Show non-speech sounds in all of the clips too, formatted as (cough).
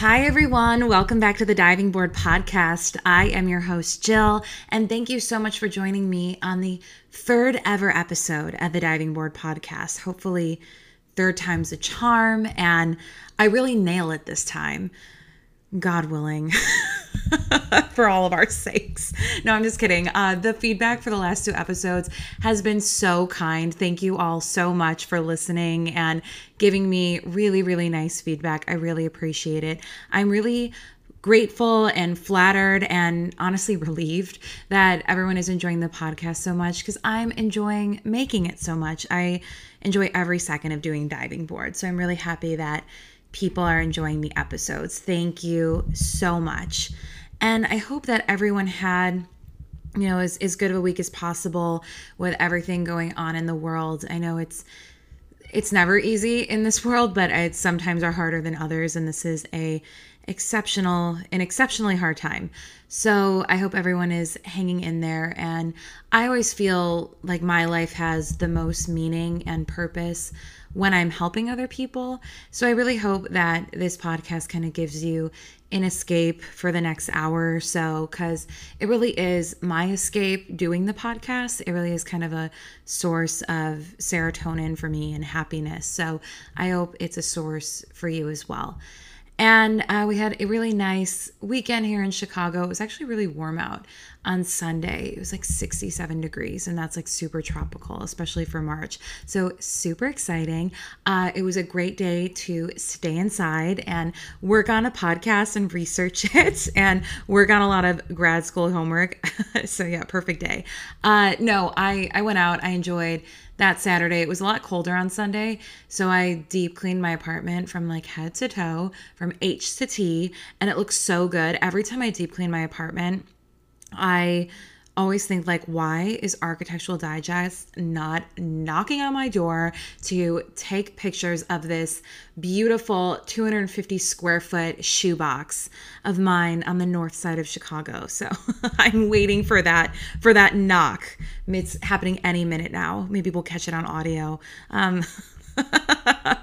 Hi, everyone. Welcome back to the Diving Board Podcast. I am your host, Jill, and thank you so much for joining me on the third ever episode of the Diving Board Podcast. Hopefully, third time's a charm, and I really nail it this time. God willing. (laughs) for all of our sakes. No, I'm just kidding. Uh, the feedback for the last two episodes has been so kind. Thank you all so much for listening and giving me really, really nice feedback. I really appreciate it. I'm really grateful and flattered and honestly relieved that everyone is enjoying the podcast so much because I'm enjoying making it so much. I enjoy every second of doing diving board. So I'm really happy that people are enjoying the episodes. Thank you so much. And I hope that everyone had you know as, as good of a week as possible with everything going on in the world. I know it's it's never easy in this world, but it sometimes are harder than others and this is a exceptional an exceptionally hard time. So I hope everyone is hanging in there and I always feel like my life has the most meaning and purpose when I'm helping other people. So I really hope that this podcast kind of gives you an escape for the next hour or so because it really is my escape doing the podcast. It really is kind of a source of serotonin for me and happiness. So I hope it's a source for you as well. And uh, we had a really nice weekend here in Chicago. It was actually really warm out on Sunday. It was like 67 degrees, and that's like super tropical, especially for March. So, super exciting. Uh, it was a great day to stay inside and work on a podcast and research (laughs) it and work on a lot of grad school homework. (laughs) so, yeah, perfect day. Uh, no, I, I went out, I enjoyed that Saturday. It was a lot colder on Sunday, so I deep cleaned my apartment from like head to toe, from H to T, and it looks so good. Every time I deep clean my apartment, I always think like why is architectural digest not knocking on my door to take pictures of this beautiful 250 square foot shoebox of mine on the north side of chicago? (laughs) So i'm waiting for that for that knock. It's happening any minute now. Maybe we'll catch it on audio. Um, (laughs) uh,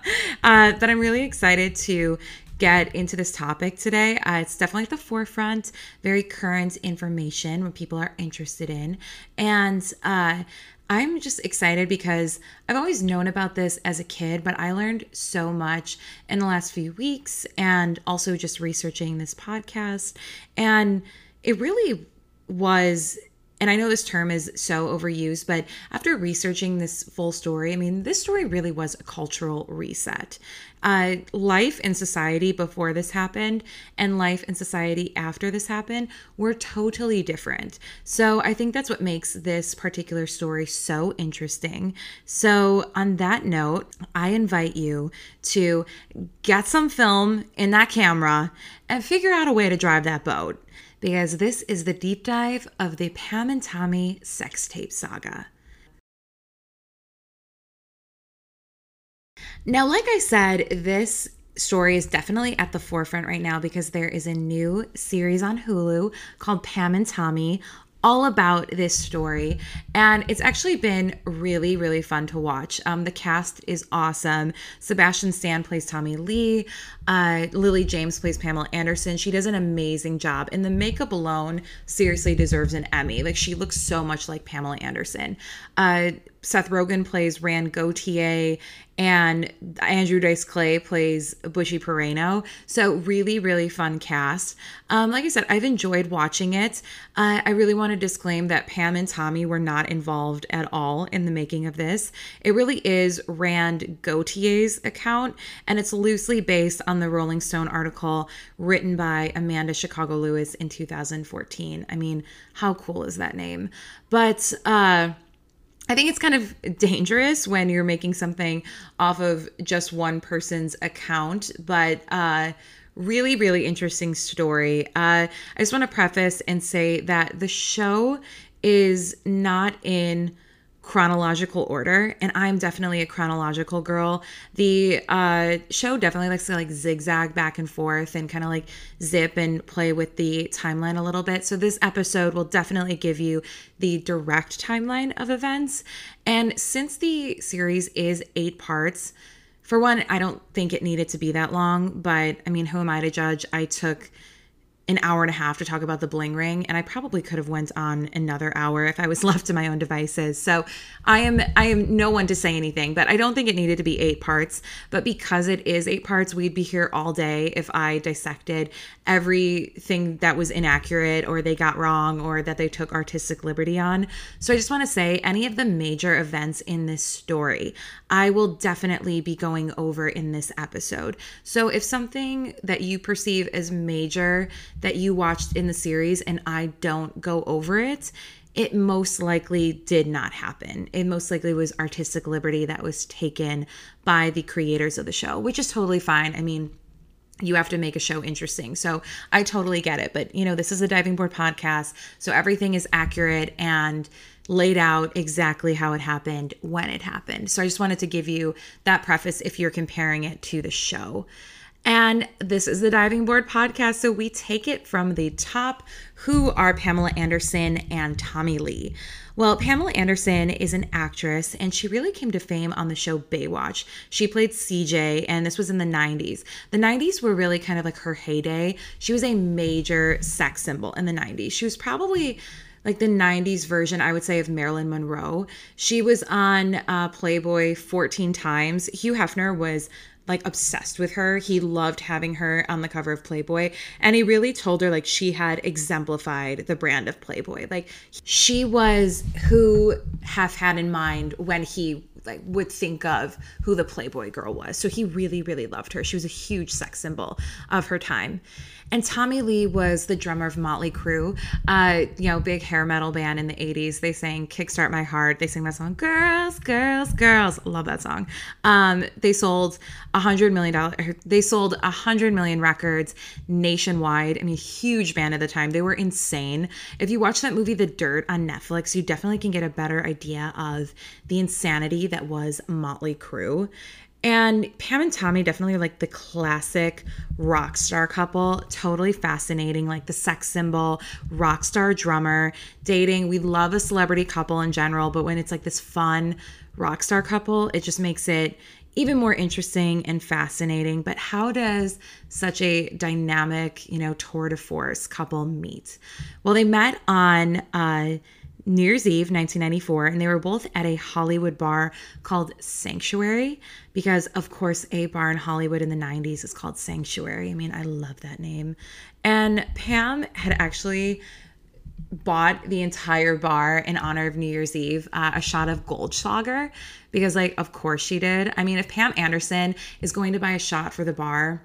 but I'm really excited to get into this topic today. Uh, it's definitely at the forefront, very current information when people are interested in. And uh, I'm just excited because I've always known about this as a kid, but I learned so much in the last few weeks and also just researching this podcast. And it really was and I know this term is so overused, but after researching this full story, I mean, this story really was a cultural reset. Uh, life in society before this happened and life in society after this happened were totally different. So I think that's what makes this particular story so interesting. So, on that note, I invite you to get some film in that camera and figure out a way to drive that boat because this is the deep dive of the Pam and Tommy sex tape saga. Now, like I said, this story is definitely at the forefront right now because there is a new series on Hulu called Pam and Tommy all about this story. And it's actually been really really fun to watch. Um, the cast is awesome. Sebastian stan plays tommy lee. Uh, lily james plays pamela anderson. She does an amazing job. And the makeup alone seriously deserves an emmy. Like she looks so much like pamela anderson. Uh, Seth Rogen plays Rand Gautier and Andrew Dice Clay plays Butchie Peraino. So really, really fun cast. Um, like I said, I've enjoyed watching it. Uh, I really want to disclaim that Pam and Tommy were not involved at all in the making of this. It really is Rand Gautier's account, and it's loosely based on the Rolling Stone article written by Amanda Chicago Lewis in 2014. I mean, how cool is that name? But uh I think it's kind of dangerous when you're making something off of just one person's account, but uh, really, really interesting story. Uh, I just want to preface and say that the show is not in chronological order and i'm definitely a chronological girl. The uh show definitely likes to like zigzag back and forth and kind of like zip and play with the timeline a little bit. So this episode will definitely give you the direct timeline of events. And since the series is eight parts for one, I don't think it needed to be that long, but I mean, who am I to judge? I took an hour and a half to talk about the bling ring and i probably could have went on another hour if i was (laughs) left to my own devices. So i am i am no one to say anything but i don't think it needed to be eight parts. But because it is eight parts we'd be here all day if i dissected everything that was inaccurate or they got wrong or that they took artistic liberty on. So i just want to say any of the major events in this story i will definitely be going over in this episode. So if something that you perceive as major that you watched in the series and I don't go over it, it most likely did not happen. It most likely was artistic liberty that was taken by the creators of the show, which is totally fine. I mean, you have to make a show interesting. So I totally get it. But, you know, this is a diving board podcast. So everything is accurate and laid out exactly how it happened when it happened. So I just wanted to give you that preface if you're comparing it to the show. And this is the Diving Board Podcast. So we take it from the top. Who are Pamela Anderson and Tommy Lee? Well, Pamela Anderson is an actress and she really came to fame on the show Baywatch. She played CJ and this was in the 90s. The 90s were really kind of like her heyday. She was a major sex symbol in the 90s. She was probably like the 90s version, I would say, of Marilyn Monroe. She was on uh, Playboy 14 times. Hugh Hefner was like obsessed with her. He loved having her on the cover of Playboy. And he really told her like she had exemplified the brand of Playboy. Like she was who Hef had in mind when he like would think of who the Playboy girl was. So he really, really loved her. She was a huge sex symbol of her time. And Tommy Lee was the drummer of Motley Crue, uh, you know, big hair metal band in the 80s. They sang Kickstart My Heart. They sang that song, Girls, Girls, Girls. Love that song. Um, they sold a hundred million dollars. They sold a hundred million records nationwide. I mean, huge band at the time. They were insane. If you watch that movie, The Dirt, on Netflix, you definitely can get a better idea of the insanity that was Motley Crue. And Pam and Tommy definitely like the classic rock star couple. Totally fascinating, like the sex symbol, rock star drummer, dating. We love a celebrity couple in general, but when it's like this fun rock star couple, it just makes it even more interesting and fascinating. But how does such a dynamic, you know, tour de force couple meet? Well, they met on uh New Year's Eve 1994, and they were both at a Hollywood bar called Sanctuary because, of course, a bar in Hollywood in the 90s is called Sanctuary. I mean, I love that name. And Pam had actually bought the entire bar in honor of New Year's Eve uh, a shot of Goldschlager because, like, of course she did. I mean, if Pam Anderson is going to buy a shot for the bar,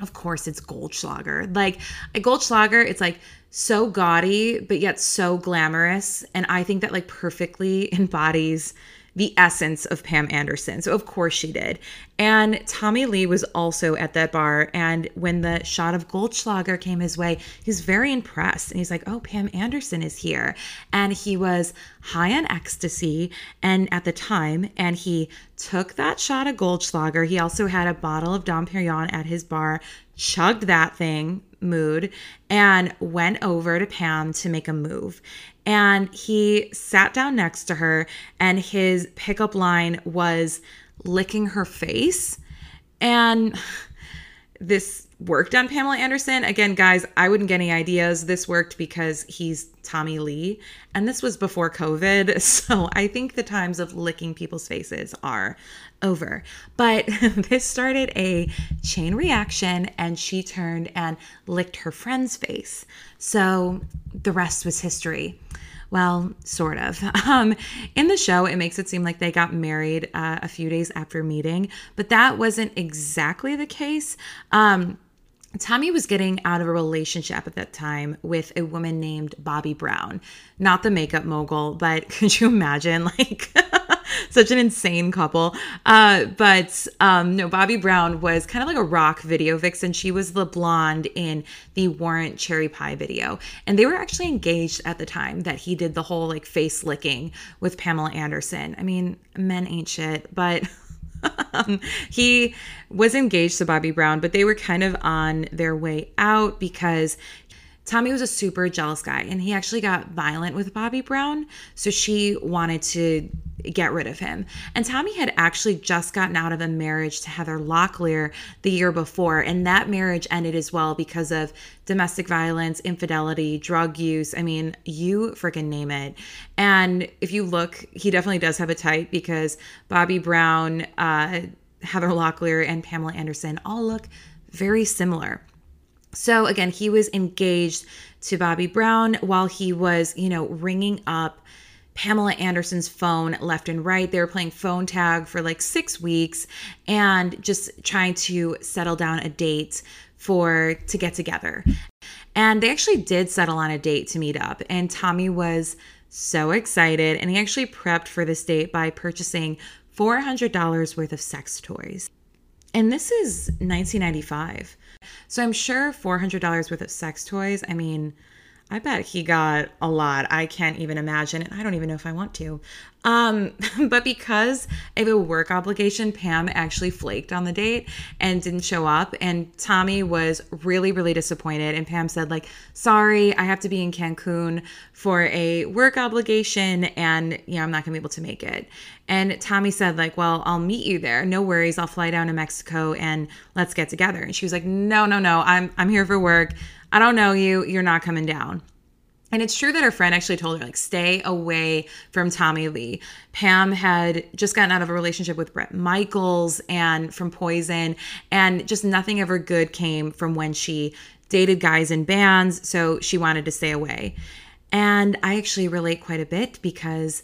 of course it's Goldschlager. Like a Goldschlager, it's like so gaudy, but yet so glamorous. And I think that like perfectly (laughs) embodies the essence of Pam Anderson. So, of course, she did. And Tommy Lee was also at that bar. And when the shot of Goldschlager came his way, he was very impressed. And he's like, Oh, Pam Anderson is here. And he was high on ecstasy and at the time. And he took that shot of Goldschlager. He also had a bottle of Dom Perignon at his bar, chugged that thing, mood, and went over to Pam to make a move. And he sat down next to her and his pickup line was licking her face. And this worked on Pamela Anderson. Again, guys, I wouldn't get any ideas. This worked because he's Tommy Lee, and this was before COVID. (laughs) So I think the times of licking people's faces are over. But (laughs) this started a chain reaction, and she turned and licked her friend's face. So the rest was history. Well, sort of. (laughs) Um, in the show, it makes it seem like they got married uh, a few days after meeting, but that wasn't exactly the case. Um, Tommy was getting out of a relationship at that time with a woman named Bobbie Brown, not the makeup mogul, but (laughs) could you imagine like (laughs) such an insane couple? Uh, but um, no, Bobbie Brown was kind of like a rock video vixen. She was the blonde in the Warrant Cherry Pie video, and they were actually engaged at the time that he did the whole like face licking with Pamela Anderson. I mean, men ain't shit, but. (laughs) he was engaged to Bobbie Brown, but they were kind of on their way out because Tommy was a super jealous guy and he actually got violent with Bobbie Brown. So she wanted to get rid of him. And Tommy had actually just gotten out of a marriage to Heather Locklear the year before. And that marriage ended as well because of domestic violence, infidelity, drug use. I mean, you freaking name it. And if you look, he definitely does have a type because Bobbie Brown, uh, Heather Locklear, and Pamela Anderson all look very similar. So again, he was engaged to Bobbie Brown while he was, you know, ringing up Pamela Anderson's phone left and right. They were playing phone tag for like six weeks and just trying to settle down a date for to get together. And they actually did settle on a date to meet up. And Tommy was so excited. And he actually prepped for this date by purchasing $400 worth of sex toys. And this is 1995. So I'm sure $400 worth of sex toys, I mean, I bet he got a lot. I can't even imagine. And I don't even know if I want to. Um, (laughs) but because of a work obligation, Pam actually flaked on the date and didn't show up. And Tommy was really, really disappointed. And Pam said, like, sorry, I have to be in Cancun for a work obligation and yeah, I'm not gonna be able to make it. And Tommy said, like, well, I'll meet you there. No worries. I'll fly down to Mexico and let's get together. And she was like, no, no, no, I'm I'm here for work. I don't know you. You're not coming down. And it's true that her friend actually told her, like, stay away from Tommy Lee. Pam had just gotten out of a relationship with Bret Michaels and from Poison, and just nothing ever good came from when she dated guys in bands. So she wanted to stay away. And I actually relate quite a bit because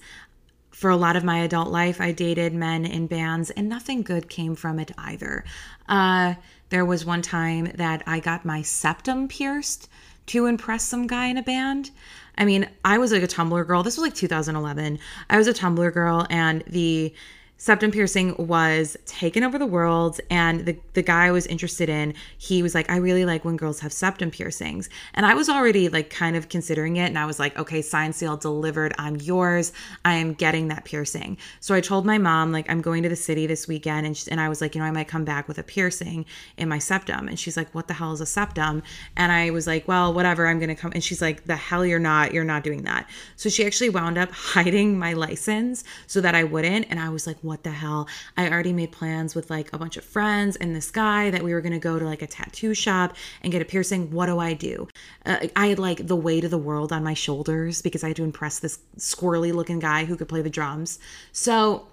for a lot of my adult life, I dated men in bands, and nothing good came from it either. Uh, there was one time that I got my septum pierced to impress some guy in a band. I mean, I was like a Tumblr girl. This was like 2011. I was a Tumblr girl, and the septum piercing was taken over the world and the, the guy I was interested in he was like I really like when girls have septum piercings. And I was already like kind of considering it and I was like okay sign seal delivered I'm yours. I am getting that piercing. So I told my mom like I'm going to the city this weekend and, she, and I was like you know I might come back with a piercing in my septum. And she's like what the hell is a septum? And I was like well whatever I'm gonna come and she's like the hell you're not you're not doing that. So she actually wound up (laughs) hiding my license so that I wouldn't and I was like what the hell? I already made plans with like a bunch of friends and this guy that we were going to go to like a tattoo shop and get a piercing. What do I do? Uh, I had like the weight of the world on my shoulders because I had to impress this squirrely looking guy who could play the drums. So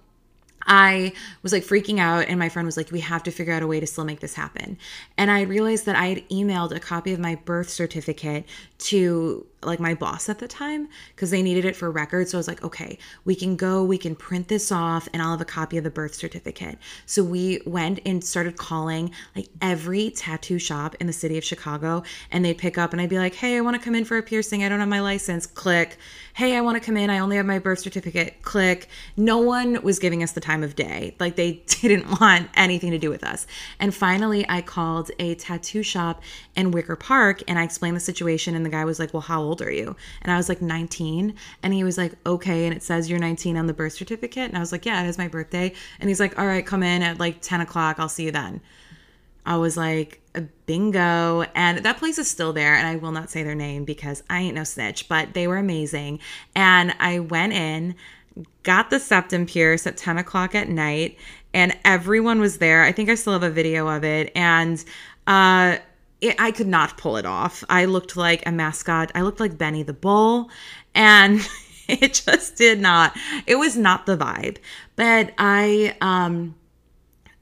I was like freaking out, and my friend was like, We have to figure out a way to still make this happen. And I realized that I had emailed a copy of my birth certificate to like my boss at the time because they needed it for records. So I was like, okay, we can go, we can print this off, and I'll have a copy of the birth certificate. So we went and started calling like every tattoo shop in the city of Chicago, and they'd pick up, and I'd be like, hey, I want to come in for a piercing. I don't have my license. Click. Hey, I want to come in. I only have my birth certificate. Click. No one was giving us the time of day. Like they (laughs) didn't want anything to do with us. And finally, I called a tattoo shop in Wicker Park, and I explained the situation, and the guy was like, well, how old are you? And I was like 19. And he was like, okay. And it says you're 19 on the birth certificate. And I was like, yeah, it is my birthday. And he's like, all right, come in at like 10 o'clock. I'll see you then. I was like, bingo. And that place is still there. And I will not say their name because I ain't no snitch, but they were amazing. And I went in, got the septum pierce at 10 o'clock at night, and everyone was there. I think I still have a video of it. And, uh, it, I could not pull it off. I looked like a mascot. I looked like Benny the Bull, and (laughs) it just did not. It was not the vibe. But I um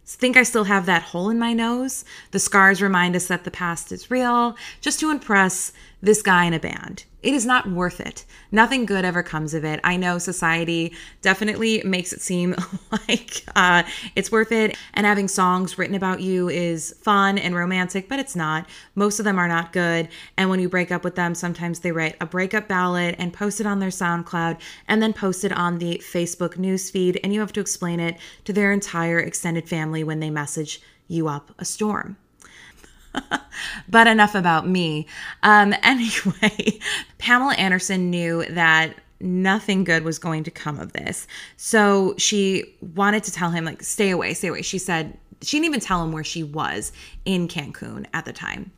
think I still have that hole in my nose. The scars remind us that the past is real, just to impress this guy in a band. It is not worth it. Nothing good ever comes of it. I know society definitely makes it seem (laughs) like uh, it's worth it, and having songs written about you is fun and romantic, but it's not. Most of them are not good. And when you break up with them, sometimes they write a breakup ballad and post it on their SoundCloud and then post it on the Facebook newsfeed, and you have to explain it to their entire extended family when they message you up a storm. (laughs) but enough about me. Um, (laughs) anyway, Pamela Anderson knew that nothing good was going to come of this. So she wanted to tell him, like, stay away, stay away. She said, she didn't even tell him where she was in Cancun at the time.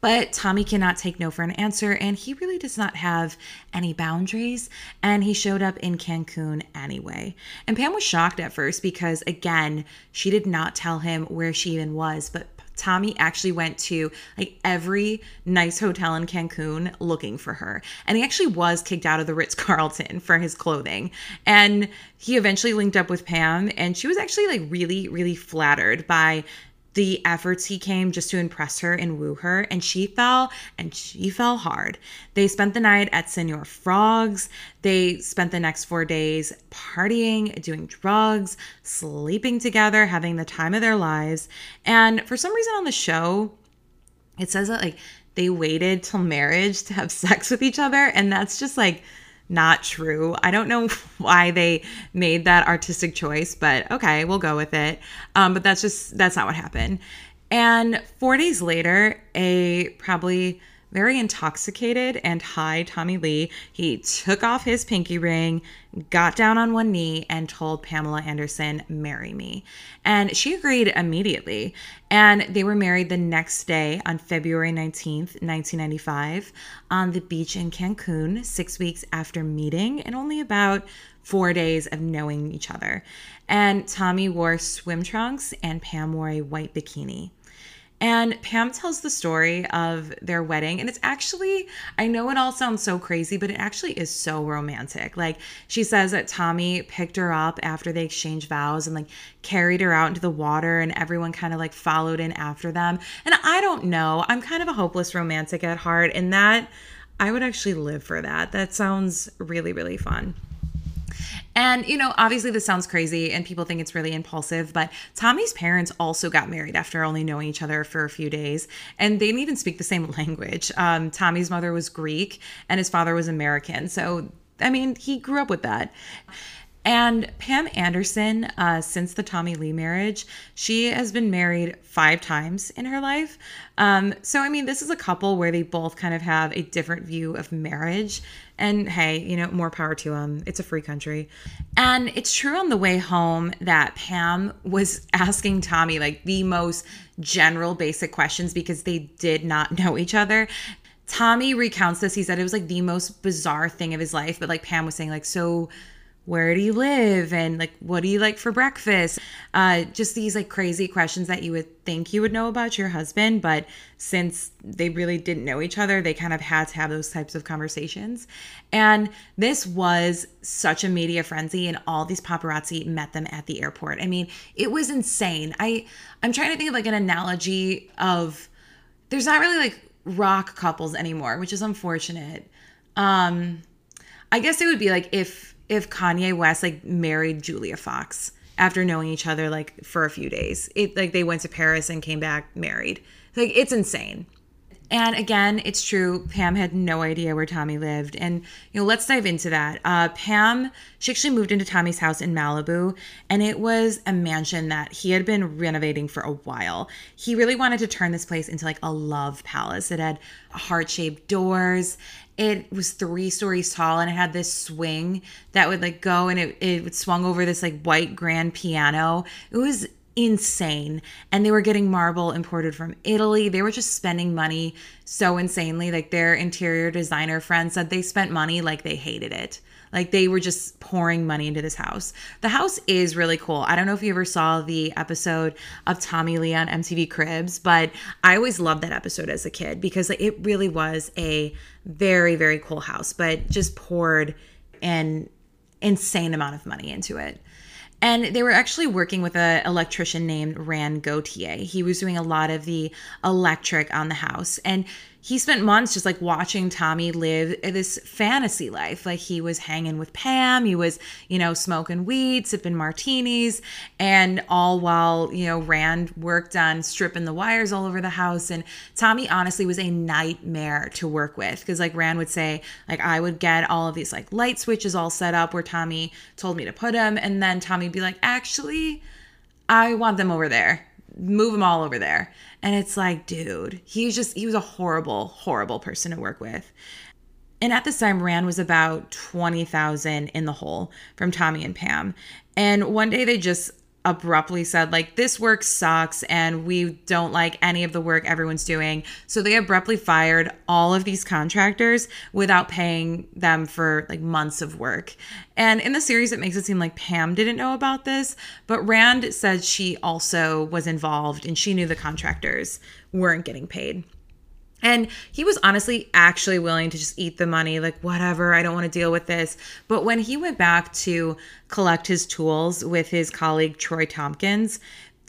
But Tommy cannot take no for an answer, and he really does not have any boundaries. And he showed up in Cancun anyway. And Pam was shocked at first because, again, she did not tell him where she even was, but Tommy actually went to like every nice hotel in Cancun looking for her. And he actually was kicked out of the Ritz Carlton for his clothing. And he eventually linked up with Pam, and she was actually like really, really flattered by the efforts he came just to impress her and woo her, and she fell, and she fell hard. They spent the night at Senor Frog's. They spent the next four days partying, doing drugs, sleeping together, having the time of their lives. And for some reason on the show, it says that like they waited till marriage to have (laughs) sex with each other, and that's just like not true. I don't know (laughs) why they made that artistic choice, but okay, we'll go with it. Um, but that's just, that's not what happened. And four days later, a probably very intoxicated and high Tommy Lee, he took off his pinky ring, got down on one knee, and told Pamela Anderson, Marry me. And she agreed immediately. And they were married the next day on February 19th, 1995, on the beach in Cancun, six weeks after meeting and only about four days of knowing each other. And Tommy wore swim trunks and Pam wore a white bikini. And Pam tells the story of their wedding. And it's actually, I know it all sounds so crazy, but it actually is so romantic. Like, she says that Tommy picked her up after they exchanged vows and like carried her out into the water, and everyone kind of like followed in after them. And I don't know, I'm kind of a hopeless romantic at heart. And that, I would actually live for that. That sounds really, really fun. And, you know, obviously this sounds crazy and people think it's really impulsive, but Tommy's parents also got married after only knowing each other for a few days. And they didn't even speak the same (laughs) language. Um, Tommy's mother was Greek and his father was American. So, I mean, he grew up with that. And Pam Anderson, uh, since the Tommy Lee marriage, she has been married five times in her life. Um, so, I mean, this is a couple where they both kind of have a different view of marriage. And hey, you know, more power to them. It's a free country. And it's true on the way home that Pam was (laughs) asking Tommy like the most general, basic questions because they did not (laughs) know each other. Tommy recounts this. He said it was like the most bizarre thing of his life. But like Pam was saying, like, so where do you live? And like what do you like for breakfast? Uh just these like crazy questions that you would think you would know about your husband but since they really didn't know each other they kind of had to have those types of conversations. And this was such a media frenzy and all these paparazzi met them at the airport. I mean it was insane. I i'm trying to think of like an analogy of there's not really like rock couples anymore which is unfortunate. Um i guess it would be like if if Kanye West like married Julia Fox after knowing each other like for a few days. It like they went to Paris and came back married. Like it's insane. And again, it's true. Pam had no idea where Tommy lived. And, you know, let's dive into that. Uh, Pam, she actually moved into Tommy's house in Malibu, and it was a mansion that he had been renovating for a while. He really wanted to turn this place into like a love palace. It had heart shaped doors. It was three stories tall and it had this swing that would like go and it, it swung over this like white grand piano. It was insane. And they were getting marble imported from Italy. They were just spending money so insanely. Like their interior designer friend said they spent money like they hated it. Like they were just pouring money into this house. The house is really cool. I don't know if you ever saw the episode of Tommy Lee on MTV Cribs, but I always loved that episode as a kid because it really was a very, very cool house, but just poured an insane amount of money into it. And they were actually working with an electrician named Rand Gautier. He was doing a lot of the electric on the house. And he spent months just like watching Tommy live this fantasy life. Like he was hanging with Pam, he was, you know, smoking weed, sipping martinis, and all while, you know, Rand worked on stripping the wires all over the house. And Tommy honestly was a nightmare to work with because, like, Rand would say, like, I would get all of these like light switches all set up where Tommy told me to put them. And then Tommy'd be like, actually, I want them over there move them all over there. And it's like, dude, he's just, he was a horrible, horrible person to work with. And at this time, Rand was about 20,000 in the hole from Tommy and Pam. And one day they just abruptly said like this work sucks and we don't like any of the work everyone's doing. So they abruptly fired all of these contractors without paying them for like months of work. And in the series it makes it seem like pam didn't know about this but rand said she also was involved and she knew the contractors weren't getting paid and he was honestly actually willing to just eat the money, like, whatever, I don't want to deal with this. But when he went back to collect his tools with his colleague, Troy Tompkins,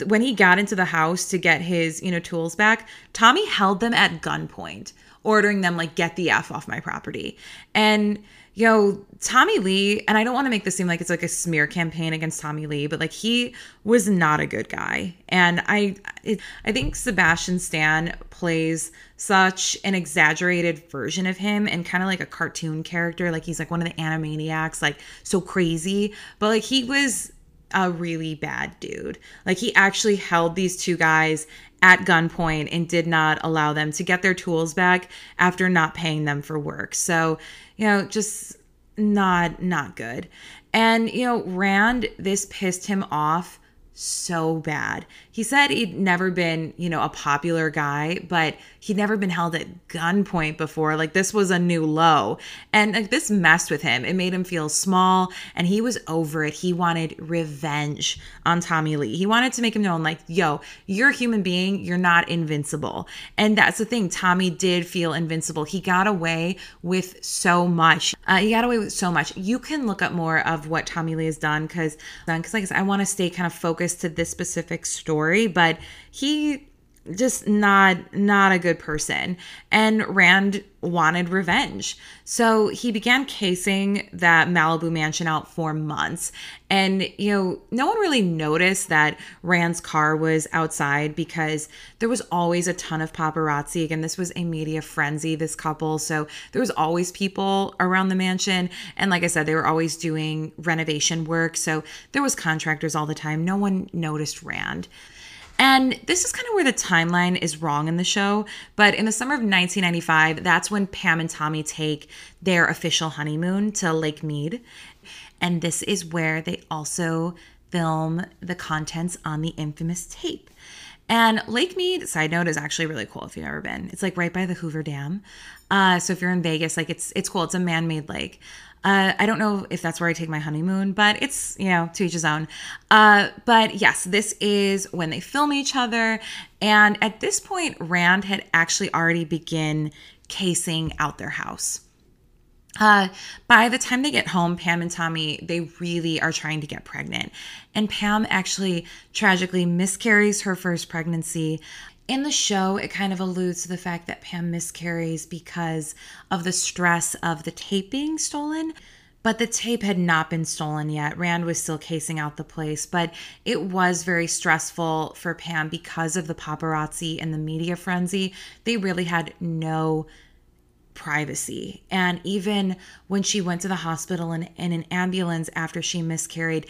when he got into the house to get his, you know, tools back, Tommy held them at gunpoint, ordering them, like, get the F off my property. And yo, Tommy Lee, and I don't want to make this seem like it's like a smear campaign against Tommy Lee, but like he was not a good guy. And I it, I think Sebastian Stan plays such an exaggerated version of him and kind of like a cartoon character, like he's like one of the animaniacs, like so crazy, but like he was a really bad dude. Like he actually held these two guys at gunpoint and did not allow them to get their tools back after not paying them for work. So, you know, just not not good. And you know, Rand this pissed him off so bad. He said he'd never been, you know, a popular guy, but he'd never been held at gunpoint before. Like this was a new low. And like this messed with him. It made him feel small and he was over it. He wanted revenge on Tommy Lee. He wanted to make him known like, yo, you're a human being, you're not invincible. And that's the thing. Tommy did feel invincible. He got away with so much. Uh, he got away with so much. You can look up more of what Tommy Lee has done because because like I said, I want to stay kind of focused to this specific story, but he just not not a good person. And rand wanted revenge. So he began casing that malibu mansion out for months. And you know no one really noticed that rand's car was outside because there was always a ton of paparazzi. Again this was a media frenzy this couple. So there was always people around the mansion. And like i said they were always doing renovation work. So there was contractors all the time. No one noticed rand and this is kind of where the timeline is wrong in the show. But in the summer of 1995, that's when Pam and Tommy take their official honeymoon to Lake Mead. And this is where they also film the contents on the infamous tape. And Lake Mead, side note, is actually really cool if you've ever been. It's like right by the Hoover Dam. Uh, so if you're in Vegas, like it's it's cool. It's a man-made lake. Uh, I don't know if that's where I take my honeymoon, but it's, you know, to each his own. Uh, but yes, this is when they film each other. And at this point, Rand had actually already begin casing out their house. Uh, by the time they get home, Pam and Tommy, they really are trying to get pregnant. And Pam actually tragically miscarries her first pregnancy in the show, it kind of alludes to the fact that Pam miscarries because of the stress of the tape being stolen. But the tape had not been stolen yet. Rand was still casing out the place, but it was very stressful for Pam because of the paparazzi and the media frenzy. They really had no privacy. And even when she went to the hospital in, in an ambulance after she miscarried,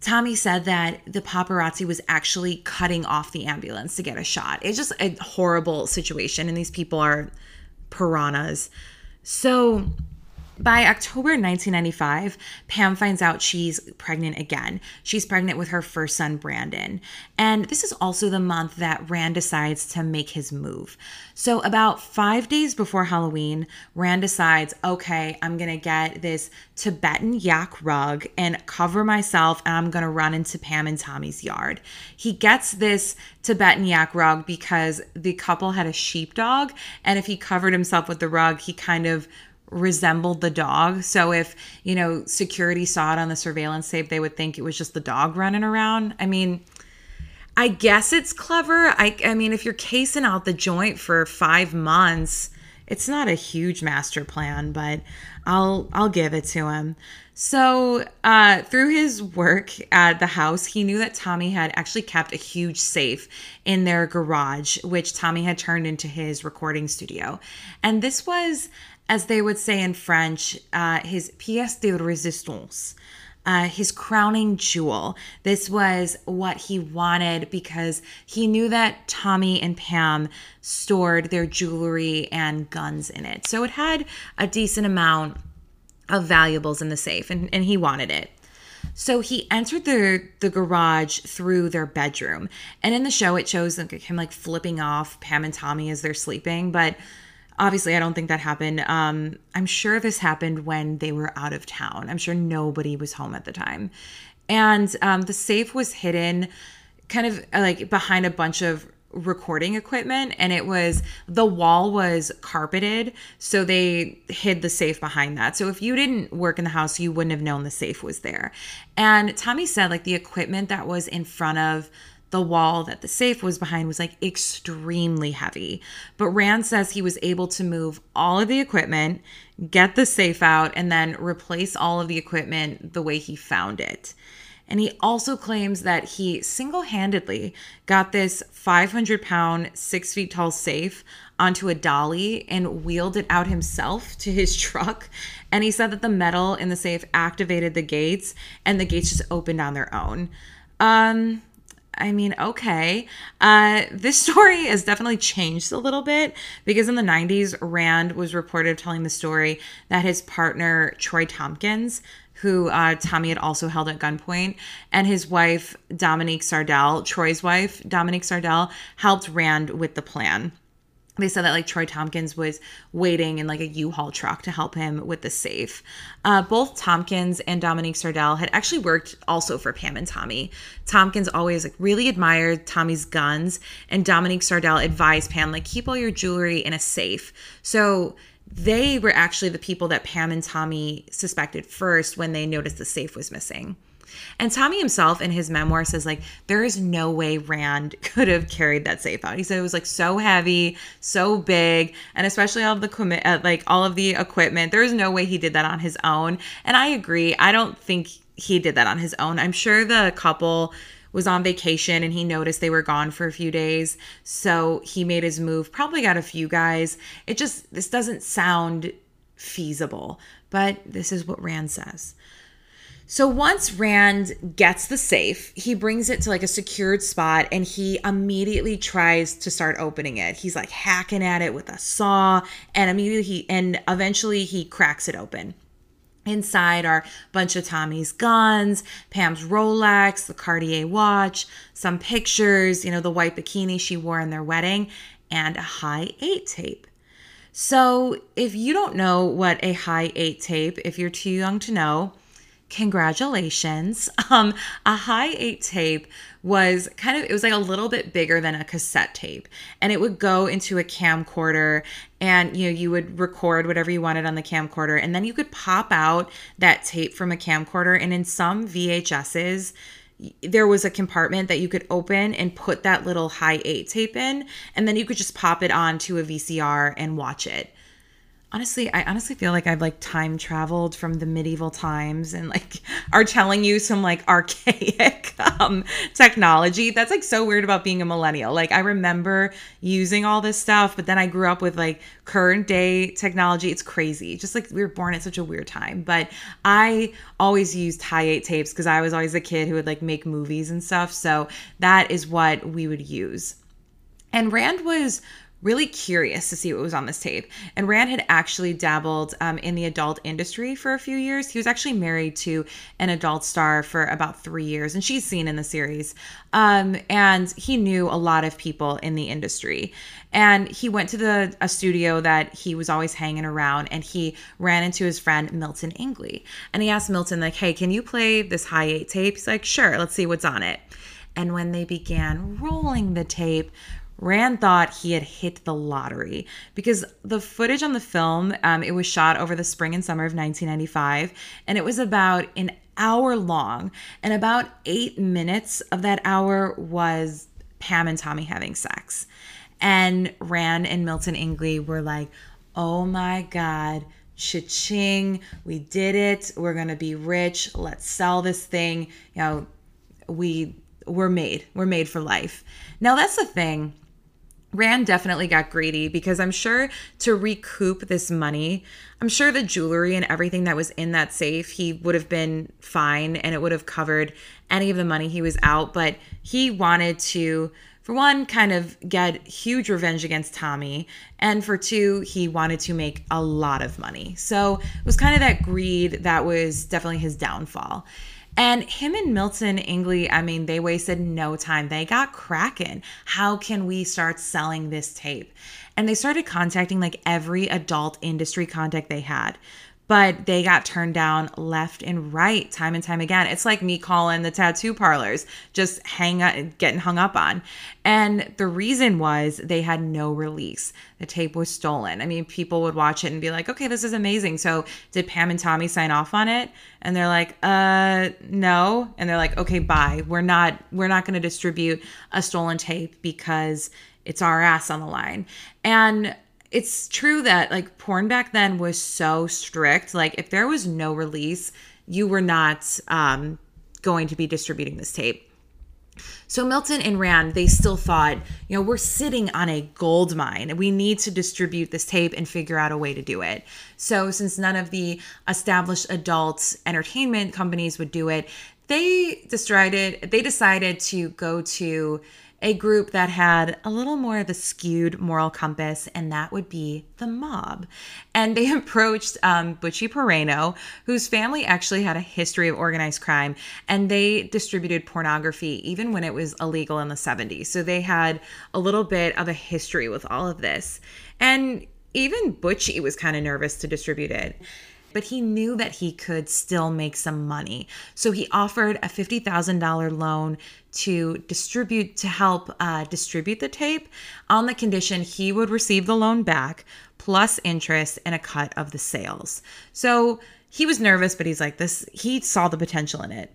Tommy said that the paparazzi was actually cutting off the ambulance to get a shot. It's just a horrible situation, and these people are piranhas. So by October 1995, Pam finds out she's pregnant again. She's pregnant with her first son, Brandon. And this is also the month that Rand decides to make his move. So, about five days before Halloween, Rand decides, okay, I'm going to get this Tibetan yak rug and cover myself, and I'm going to run into Pam and Tommy's yard. He gets this Tibetan yak rug because the couple had a sheepdog, and if he covered himself with the rug, he kind of resembled the dog. So if, you know, security saw it on the surveillance tape, they would think it was just the dog running around. I mean, I guess it's clever. I I mean, if you're casing out the joint for 5 months, it's not a huge master plan, but I'll I'll give it to him. So, uh, through his work at the house, he knew that Tommy had actually kept a huge safe in their garage, which Tommy had turned into his recording studio. And this was as they would say in French, uh, his pièce de résistance. Uh, his crowning jewel. This was what he wanted because he knew that Tommy and Pam stored their jewelry and guns in it. So it had a decent amount of valuables in the safe, and, and he wanted it. So he entered the the garage through their bedroom, and in the show it shows him like flipping off Pam and Tommy as they're sleeping, but obviously i don't think that happened. Um, i'm sure this happened when they were out of town. I'm sure nobody was home at the time. And um, the safe was hidden kind of like behind a bunch of recording equipment and it was the wall was carpeted so they hid the safe behind that. So if you didn't work in the house you wouldn't have known the safe was there. And tommy said like the equipment that was in front of the wall that the safe was behind was like extremely heavy but rand says he was able to move all of the equipment get the safe out and then replace all of the equipment the way he found it and he also claims that he single handedly got this 500 pound, six feet tall safe onto a dolly and wheeled it out himself to his (laughs) truck. And he said that the metal in the safe activated the gates and the gates just opened on their own. Um, I mean, okay. Uh, this (laughs) story has definitely changed a little bit because in the 90s, Rand was reported telling the story that his partner, Troy Tompkins, who uh, Tommy had also held at gunpoint, and his wife, Dominique Sardell, Troy's wife, Dominique Sardell, helped Rand with the plan. They said that like Troy Tompkins was waiting in like a U-Haul truck to help him with the safe. Uh, both Tompkins and Dominique Sardell had actually worked also for Pam and Tommy. Tompkins always like really admired Tommy's guns, and Dominique Sardell advised Pam like keep all your jewelry in a safe. So they were actually the people that Pam and Tommy suspected first when they noticed the safe was missing. And Tommy himself in his memoir says like there is no way Rand (laughs) could have carried that safe out. He said it was like so heavy, so big, and especially all of the commit uh, like all of the equipment. There is no way he did that on his own. And I agree. I don't think he did that on his own. I'm sure the couple was on vacation and he noticed they were gone for a few days. So he made his move, probably got a few guys. It just, this doesn't sound feasible, but this is what Rand says. So once Rand gets the safe, he brings it to like a secured spot and he immediately tries to start opening it. He's like hacking at it with a saw and immediately he and eventually he cracks it open. Inside are a bunch of Tommy's guns, Pam's Rolex, the Cartier watch, some pictures, you know, the white bikini she wore in their wedding, and a high eight tape. So, if you don't know what a Hi8 tape, if you're too young to know, congratulations. Um, a Hi8 tape was kind of, it was like a little bit bigger than a cassette tape. And it would go into a camcorder and, you know, you would record whatever you wanted on the camcorder. And then you could pop out that tape from a camcorder. And in some VHSs, there was a compartment that you could open and put that little Hi8 tape in. And then you could just pop it onto a VCR and watch it honestly i honestly feel like i've like time traveled from the medieval times and like (laughs) are telling you some like archaic (laughs) um technology. That's like so weird about being a millennial. Like i remember using all this stuff but then i grew up with like current day technology. It's crazy. Just like we were born at such a weird time. But i always used Hi8 tapes because i was always a kid who would like make movies and stuff. So that is what we would use. And rand was really curious to see what was on this tape. And Rand had actually dabbled um, in the adult industry for a few years. He was actually married to an adult star for about three years, and she's seen in the series. Um, and he knew a lot of people in the industry. And he went to the a studio that he was always hanging around, and he ran into his friend Milton Ingley. And he asked Milton, like, "Hey, can you play this Hi8 tape?" He's like, "Sure. Let's see what's on it." And when they began rolling the tape, Rand thought he had hit the lottery because the footage on the film, um, it was shot over the spring and summer of 1995, and it was about an hour long. And about eight minutes of that hour was Pam and Tommy having sex. And Rand and Milton Ingley were like, oh my God, cha-ching, we did it. We're to be rich. Let's sell this thing. You know, we we're made. We're made for life. Now that's the thing Rand definitely got greedy because I'm sure to recoup this money, I'm sure the jewelry and everything that was in that safe, he would have been fine and it would have covered any of the money he was out. But he wanted to, for one, kind of get huge revenge against Tommy. And for two, he wanted to make a lot of money. So it was kind of that greed that was definitely his downfall. And him and Milton Ingley, I mean, they wasted no time. They got cracking. How can we start selling this tape? And they started contacting like every adult industry contact they had but they got turned down left and right time and time again. It's like me calling the tattoo parlors, just hang up, getting hung up on. And the reason was they had no release. The tape was stolen. I mean, people would watch it and be like, okay, this is amazing. So did Pam and Tommy sign off on it? And they're like, uh, no. And they're like, okay, bye. We're not, we're not going to distribute a stolen tape because it's our ass on the line. And it's true that like porn back then was so strict. Like if there was no release, you were not um, going to be distributing this tape. So Milton and Rand, they still thought, you know, we're sitting on a gold mine. We need to distribute this tape and figure out a way to do it. So since none of the established adult entertainment companies would do it, they decided they decided to go to a group that had a little more of a skewed moral compass, and that would be the mob. And they (laughs) approached um, Butchie Peraino, whose family actually had a history of organized crime, and they distributed pornography even when it was illegal in the 70s. So they had a little bit of a history with all of this. And even Butchie was kind of nervous to distribute it but he knew that he could still make some money. So he offered a $50,000 loan to distribute, to help uh, distribute the tape on the condition he would receive the loan back plus interest and a cut of the sales. So he was nervous, but he's like, this, he saw the potential in it.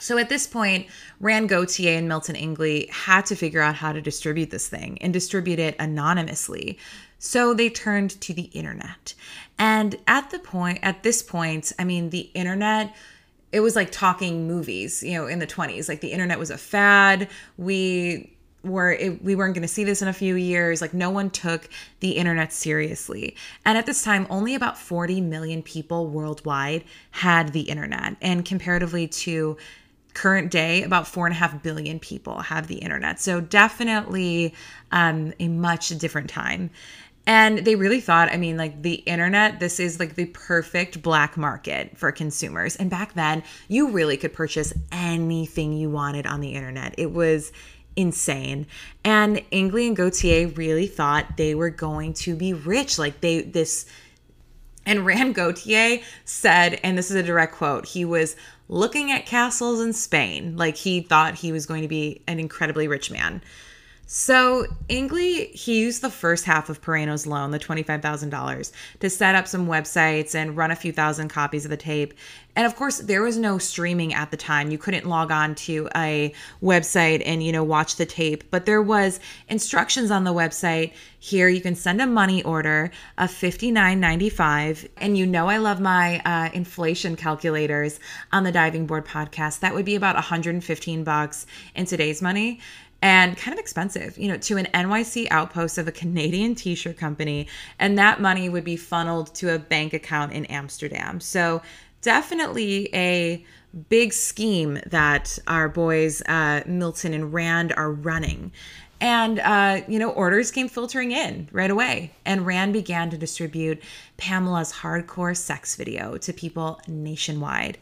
So at this point, Rand Gauthier and Milton Ingley had to figure out how to distribute this thing and distribute it anonymously. So they turned to the internet. And at the point, at this point, I mean, the internet, it was like talking movies, you know, in the 20s. Like the internet was a fad. We were it, we weren't going to see this in a few years like no one took the internet seriously and at this time only about 40 million people worldwide had the internet and comparatively to current day about four and a half billion people have the internet so definitely um, a much different time and they really thought, I mean, like the internet, this is like the perfect black market for consumers. And back then, you really could purchase anything you wanted on the internet. It was insane. And Ingley and Gauthier really thought they were going to be rich. Like they, this, and Rand Gauthier said, and this is a direct quote, he was looking at castles in Spain. Like he thought he was going to be an incredibly rich man. So Ingley, he used the first half of Peraino's loan, the $25,000, to set up some websites and run a few thousand copies of the tape. And of course, there was no streaming at the time. You couldn't log on to a website and, you know, watch the tape, but there was instructions on the website. Here you can send a money order of $59.95. And you know I love my uh, inflation calculators on the diving board podcast. That would be about 115 bucks in today's money and kind of expensive, you know, to an NYC outpost of a Canadian t shirt company. And that money would be funneled to a bank account in Amsterdam. So, definitely a big scheme that our boys, uh, Milton and Rand, are running. And, uh, you know, orders came filtering in right away. And Rand began to distribute Pamela's hardcore sex video to people nationwide.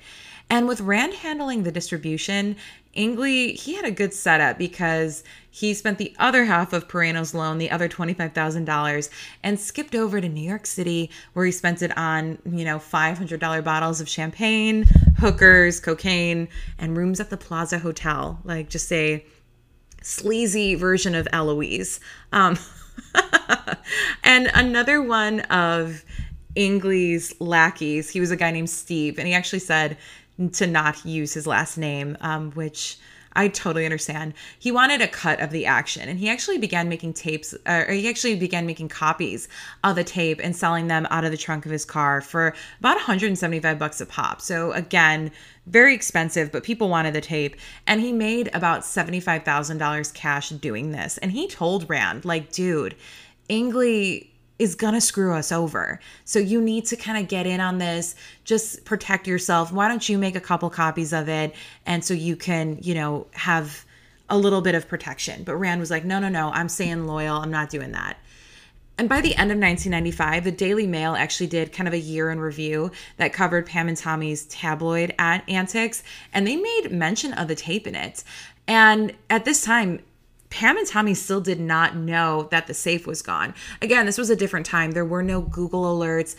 And with Rand handling the distribution, Ingley, he had a good setup because he spent the other half of Peraino's loan, the other $25,000, and skipped over to New York City where he spent it on, you know, $500 bottles of champagne, hookers, cocaine, and rooms at the Plaza Hotel. Like just a sleazy version of Eloise. Um, (laughs) and another one of Ingley's lackeys, he was a guy named Steve, and he actually said to not use his last name, um, which I totally understand. He wanted a cut of the action, and he actually began making tapes, uh, or he actually began making copies of the tape and selling them out of the trunk of his car for about 175 bucks a pop. So again, very expensive, but people wanted the tape, and he made about $75,000 cash doing this. And he told Rand, like, dude, Ingley is going to screw us over. So you need to kind of get in on this, just protect yourself. Why don't you make a couple copies of it and so you can, you know, have a little bit of protection. But Rand was like, "No, no, no. I'm staying loyal. I'm not doing that." And by the end of 1995, the Daily Mail actually did kind of a year in review that covered Pam and Tommy's tabloid antics, and they made mention of the tape in it. And at this time, Pam and Tommy still did not know that the safe was gone. Again, this was a different time. There were no Google alerts.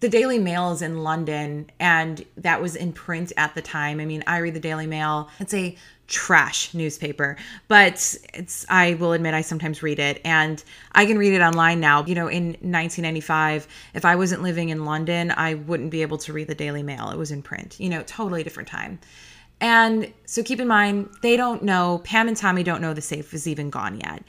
The Daily Mail is in London, and that was in print at the time. I mean, I read the Daily Mail. It's a trash newspaper, but it's I will admit I sometimes read it and I can read it online now. You know, in 1995, if I wasn't living in London, I wouldn't be able to read the Daily Mail. It was in print. You know, totally different time. And so keep in mind, they don't know, Pam and Tommy don't know the safe is even gone yet.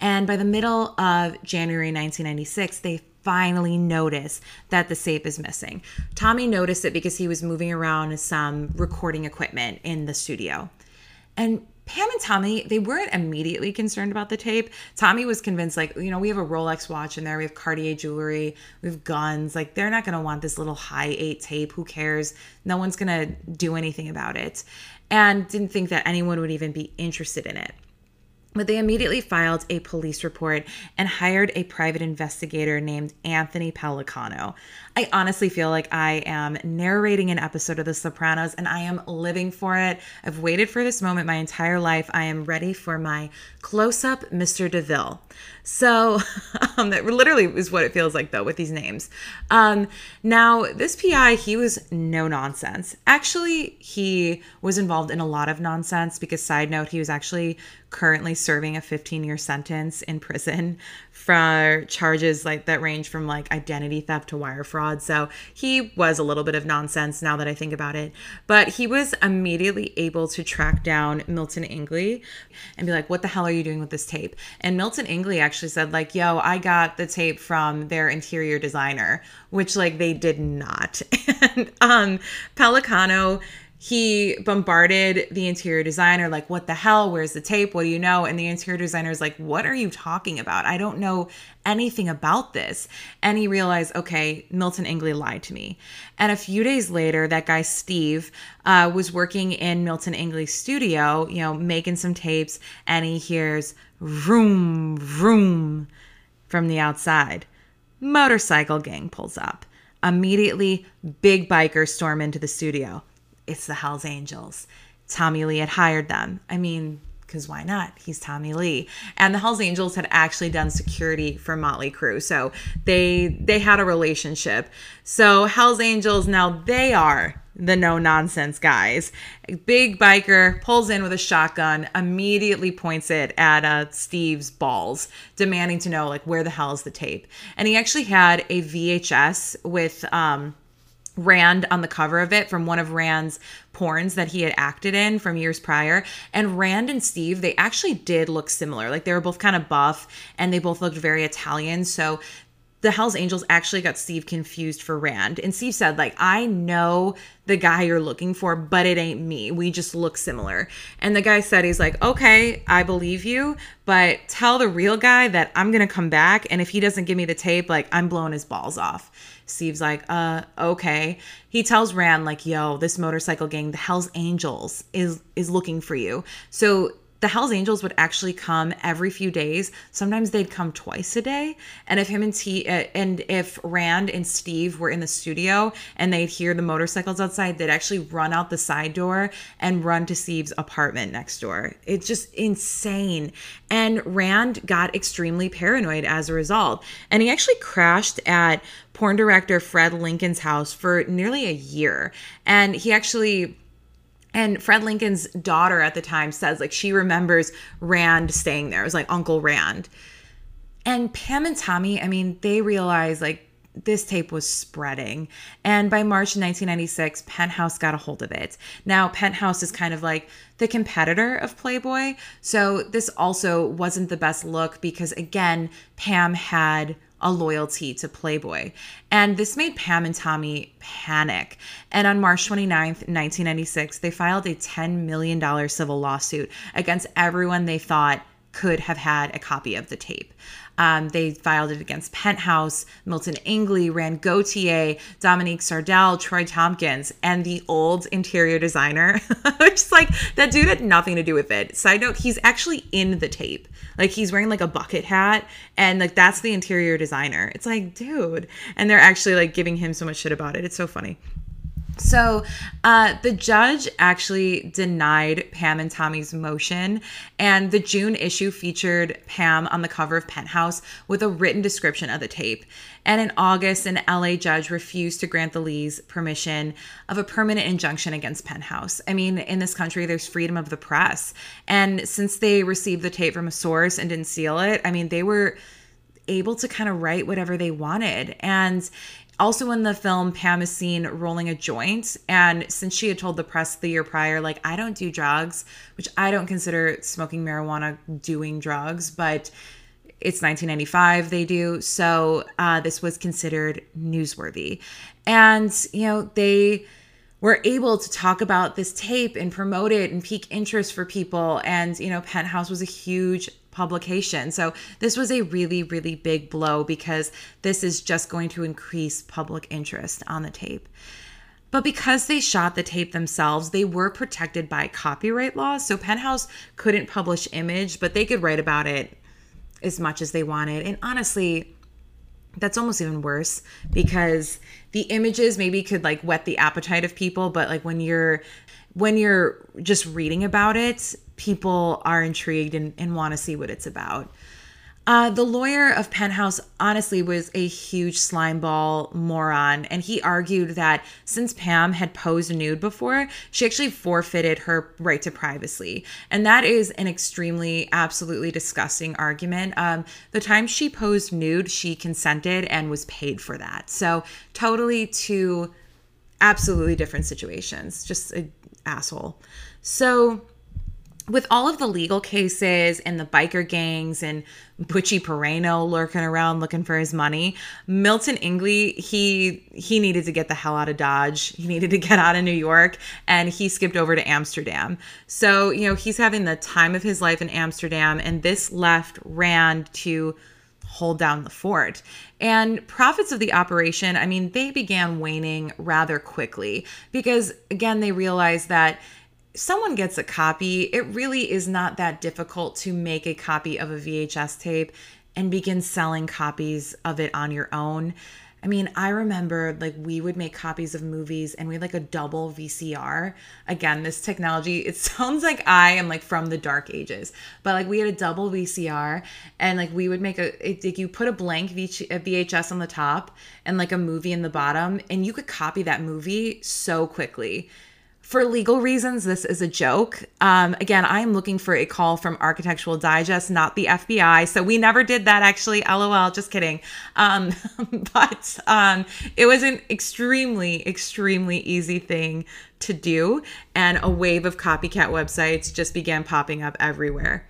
And by the middle of January 1996, they finally notice that the safe is missing. Tommy noticed it because he was moving around some recording equipment in the studio. And Pam and Tommy, they weren't immediately concerned about the tape. Tommy was convinced, like, you know, we have a Rolex watch in there, we have Cartier jewelry, we have guns. Like, they're not going to want this little Hi8 tape. Who cares? No one's going to do anything about it. And didn't think that anyone would even be interested in it. But they immediately filed a police report and hired a private investigator named Anthony Pellicano. I honestly feel like I am narrating an episode of The Sopranos and I am living for it. I've waited for this moment my entire life. I am ready for my close up Mr. DeMille. So (laughs) um, that literally is what it feels like though with these names. Um, now, this PI, he was no nonsense. Actually, he was involved in a lot of nonsense because, side note, he was actually currently serving a 15 year sentence in prison for charges like that range from like identity theft to wire fraud. So he was a little bit of nonsense now that I think about it. But he was immediately able to track down Milton Ingley and be like, what the hell are you doing with this tape? And Milton Ingley actually said, like, yo, I got the tape from their interior designer, which like they did not. (laughs) and um Pellicano he bombarded the interior designer like what the hell? Where's the tape? What do you know? And the interior designer is like what are you talking about? I don't know anything about this. And he realized okay milton ingley lied to me. And a few days later that guy steve uh, was working in milton ingley's studio you know making some tapes and he hears vroom vroom from the outside. Motorcycle gang pulls up. Immediately big bikers storm into the studio it's the Hells Angels. Tommy Lee had hired them. I mean, because why not? He's Tommy Lee. And the Hells Angels had actually done security for Motley Crue. So they they had a relationship. So Hells Angels now they are the no nonsense guys. A big biker pulls in with a shotgun, immediately points it at uh, Steve's balls, demanding to know like where the hell is the tape. And he actually had a VHS with um Rand on the cover of it from one of Rand's porns that he had acted in from years prior. And Rand and Steve, they actually did look similar. Like they were both kind of buff and they both looked very Italian. So the Hells Angels actually got Steve confused for Rand. And Steve said, like, I know the guy you're looking for, but it ain't me. We just look similar. And the guy said, he's like, okay, I believe you, but tell the real guy that I'm going to come back. And if he doesn't give me the tape, like, I'm blowing his balls off. Steve's like, uh, okay. He tells Rand, like, yo, this motorcycle gang, the Hells Angels, is is looking for you. So the Hells Angels would actually come every few days. Sometimes they'd come twice a day. And if him and T uh, and if Rand and Steve were in the studio and they'd hear the motorcycles outside, they'd actually run out the side door and run to Steve's apartment next door. It's just insane. And Rand got extremely paranoid as a result. And he actually crashed at porn director Fred Lincoln's house for nearly a year. And he actually and Fred Lincoln's daughter at the time says like she remembers Rand staying there. It was like Uncle Rand. And Pam and Tommy, I mean, they realized like this tape was spreading. And by March 1996, Penthouse got a hold of it. Now, Penthouse is kind of like the competitor of Playboy. So this also wasn't the best look because, again, Pam had a loyalty to Playboy. And this made Pam and Tommy panic. And on March 29th, 1996, they filed a $10 million civil lawsuit against everyone they thought could have had a copy of the tape. Um, they filed it against Penthouse, Milton Ingley, Rand Gauthier, Dominique Sardell, Troy Tompkins, and the old interior designer. (laughs) Just like that dude had nothing to do with it. Side note, he's actually in the tape. Like he's wearing like a bucket hat, and like that's the interior designer. It's like, dude. And they're actually like giving him so much shit about it. It's so funny. So, uh, the judge actually denied Pam and Tommy's motion, and the June issue featured Pam on the cover of Penthouse with a written description of the tape. And in August, an LA judge refused to grant the Lees permission of a permanent injunction against Penthouse. I mean, in this country, there's freedom of the press. And since they received the tape from a source and didn't seal it, I mean, they were able to kind of write whatever they wanted. And also in the film, Pam is seen rolling a joint. And since she had told the press the year prior, like, I don't do drugs, which I don't consider smoking marijuana doing drugs, but it's 1995 they do so uh, this was considered newsworthy and you know they were able to talk about this tape and promote it and pique interest for people and you know penthouse was a huge publication. So this was a really, really big blow because this is just going to increase public interest on the tape. But because they shot the tape themselves, they were protected by copyright laws. So Penthouse couldn't publish image, but they could write about it as much as they wanted. And honestly, that's almost even worse because the images maybe could like whet the appetite of people, but like when you're when you're just reading about it, people are intrigued and, and want to see what it's about. Uh, the lawyer of Penthouse honestly was a huge slimeball moron, and he argued that since Pam had posed nude before, she actually forfeited her right to privacy. And that is an extremely, absolutely disgusting argument. Um, the time she posed nude, she consented and was paid for that. So, totally two absolutely different situations. Just an asshole. So, with all of the legal cases and the biker gangs and Butchie Peraino lurking around looking for his money, Milton Ingley, he he needed to get the hell out of Dodge. He needed to get out of New York and he skipped over to Amsterdam. So, you know, he's having the time of his life in Amsterdam and this left Rand to hold down the fort. And profits of the operation, I mean, they began waning rather quickly because again, they realized that someone gets a copy, it really is not that difficult to make a copy of a VHS tape and begin selling copies of it on your own. I mean, I remember like we would make copies of movies and we had like a double VCR. Again, this technology, it (laughs) sounds like I am like from the dark ages, but like we had a double VCR and like we would make a, it, like you put a blank VHS on the top and like a movie in the bottom and you could copy that movie so quickly for legal reasons, this is a joke. Um, again, I'm looking for a call from Architectural Digest, not the FBI. So we never did that, actually. LOL, just kidding. Um, (laughs) but um, it was an extremely, extremely easy thing to do. And a wave of copycat websites just began popping up everywhere.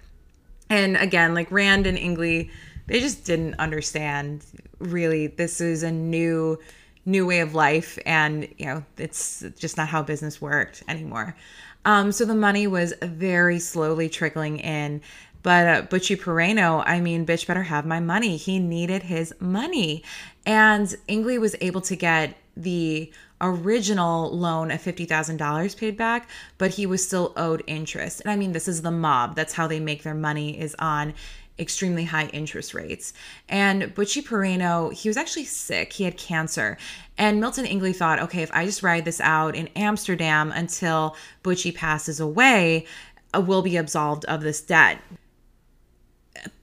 And again, like Rand and Ingley, they just didn't understand really this is a new new way of life and you know it's just not how business worked anymore um, so the money was very slowly trickling in but uh, Butchie Peraino, I mean, bitch better have my money. He needed his money. And Ingley was able to get the original loan of $50,000 paid back, but he was still owed interest. And I mean, this is the mob. That's how they make their money is on extremely high interest rates. And Butchie Peraino, he was actually sick. He had cancer. And Milton Ingley thought, okay, if I just ride this out in Amsterdam until Butchie passes away, uh, we'll be absolved of this debt.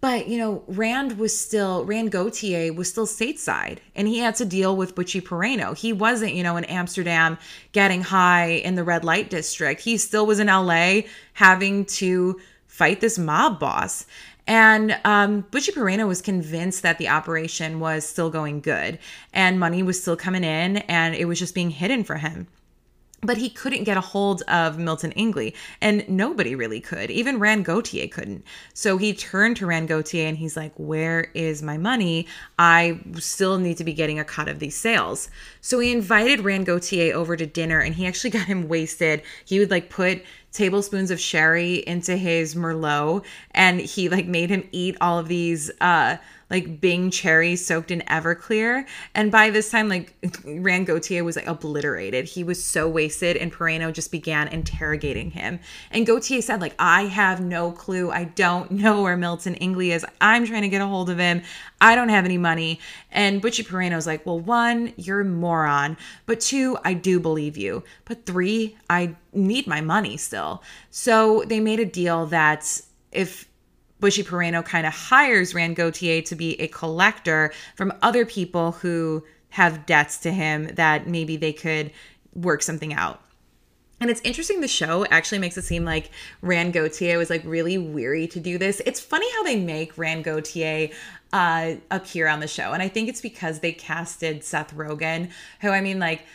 But, you know, Rand was still, Rand Gauthier was still stateside and he had to deal with Butchie Peraino. He wasn't, you know, in Amsterdam getting high in the red light district. He still was in LA having to fight this mob boss. And um, Peraino was convinced that the operation was still going good and money was still coming in and it was just being hidden for him. But he couldn't get a hold of Milton Ingley, and nobody really could. Even Rand Gauthier couldn't. So he turned to Rand Gauthier and he's like, Where is my money? I still need to be getting a cut of these sales. So he invited Rand Gauthier over to dinner and he actually (laughs) got him wasted. He would like put tablespoons of sherry into his merlot and he like made him eat all of these uh like Bing cherries soaked in Everclear. And by this time, like (laughs) Rand Gauthier was like obliterated. He was so wasted, and Peraino just began interrogating him. And Gauthier said, like, I have no clue. I don't know where Milton Ingley is. I'm trying to get a hold of him. I don't have any money. And Butchie Peraino's like, well, one, you're a moron. But two, I do believe you. But three, I need my money still. So they made a deal that if Butchie Peraino kind of hires Rand Gauthier to be a collector from other people who have debts to him that maybe they could work something out. And it's interesting, the show actually makes it seem like Rand Gauthier was like really weary to do this. It's funny how they make Rand Gauthier uh, appear on the show. And I think it's because they casted Seth Rogen, who I mean, like,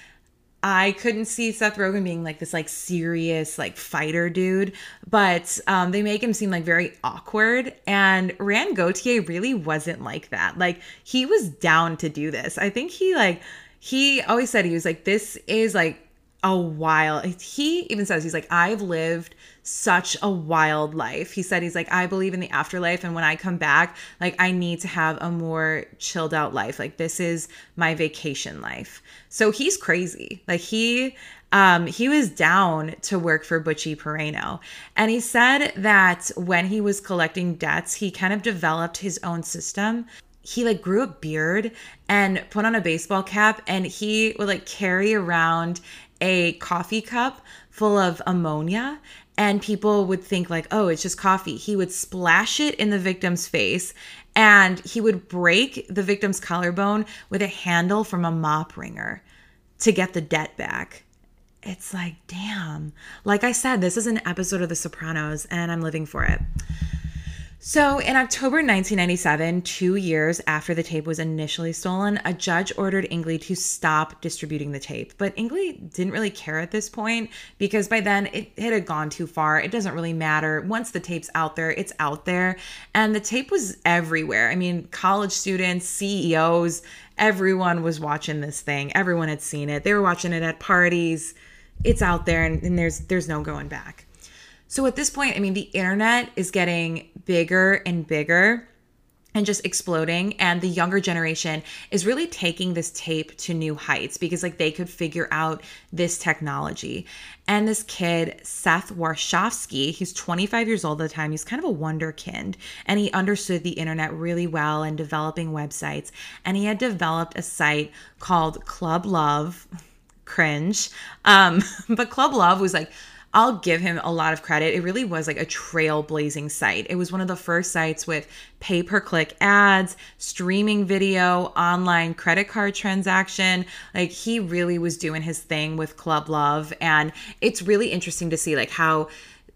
I couldn't see Seth Rogen being like this like serious like fighter dude, but um, they make him seem like very awkward. And Rand Gauthier really wasn't like that. Like he was down to do this. I think he like he always said he was like this is like a while. He even says he's like I've lived such a wild life. He said he's like I believe in the afterlife and when I come back, like I need to have a more chilled out life. Like this is my vacation life. So he's crazy. Like he um, he was down to work for Butchie Peraino. And he said that when he was collecting debts, he kind of developed his own system. He like grew a beard and put on a baseball cap and he would like carry around a coffee cup full of ammonia and people would think like oh it's just coffee. He would splash it in the victim's face and he would break the victim's collarbone with a handle from a mop wringer to get the debt back. It's like damn. Like i said this is an episode of the sopranos and i'm living for it so, in October 1997, two years after the tape was initially stolen, a judge ordered Ingley to stop distributing the tape. But Ingley didn't really care at this point because by then it, it had gone too far. It doesn't really matter. Once the tape's out there, it's out there. And the tape was everywhere. I mean, college students, CEOs, everyone was watching this thing. Everyone had seen it. They were watching it at parties. It's out there and, and there's there's no going back. So at this point, I mean, the internet is getting bigger and bigger and just exploding and the younger generation is really taking this tape to new heights because like they could figure out this technology. And this kid seth Warshavsky he's 25 years old at the time. He's kind of a wonderkind and he understood the internet really well and developing websites. And he had developed a site called club love (laughs) cringe um (laughs) but club love was like I'll give him a lot of credit. It really was like a trailblazing site. It was one of the first sites with pay per click ads, streaming video, online credit card transaction. Like he really was doing his thing with Club Love. And it's really interesting to see like how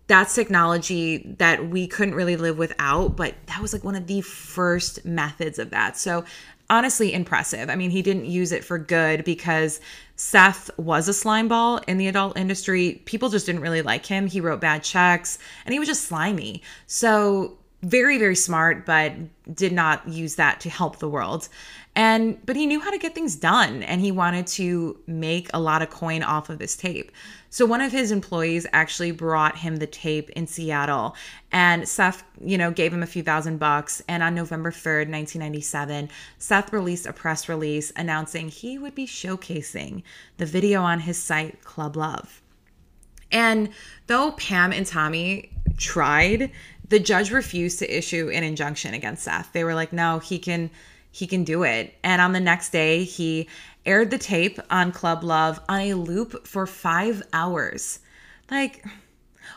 that's technology that we couldn't really live without, but that was like one of the first methods of that. So honestly impressive. I mean, he didn't use it for good because Seth was a slime ball in the adult industry. People just didn't really like him. He wrote bad checks and he was just slimy. So, very, very smart, but did not use that to help the world. And but he knew how to get things done and he wanted to make a lot of coin off of this tape. So one of his employees actually brought him the tape in seattle and seth you know gave him a few thousand bucks. And on november 3rd 1997 seth released a press release announcing he would be showcasing the video on his site club love. And though pam and tommy tried the judge refused to issue an injunction against seth they were like no he can he can do it. And on the next day, he aired the tape on Club Love on a loop for five hours. Like,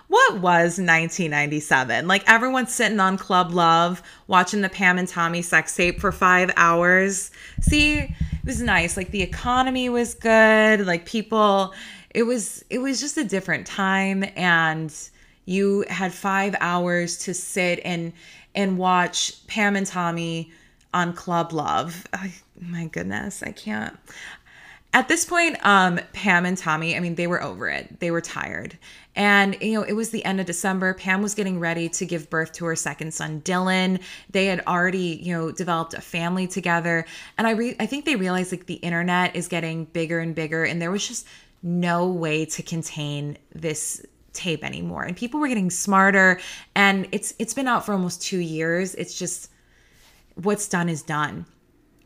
what was 1997? Like, everyone's sitting on Club Love watching the Pam and Tommy sex tape for five hours. See, it was nice. Like, the economy was good. Like, people, it was, it was just a different time. And you had five hours to sit and, and watch Pam and Tommy on Club Love. My goodness, I can't. At this point, um, Pam and Tommy, I mean, they were over it. They were tired. And, you know, it was the end of December. Pam was getting ready to give birth to her second son, Dylan. They had already, you know, developed a family together. And I re- I think they realized like the internet is getting bigger and bigger and there was just no way to contain this tape anymore. And people were getting smarter and it's it's been out for almost 2 years. It's just what's done is done.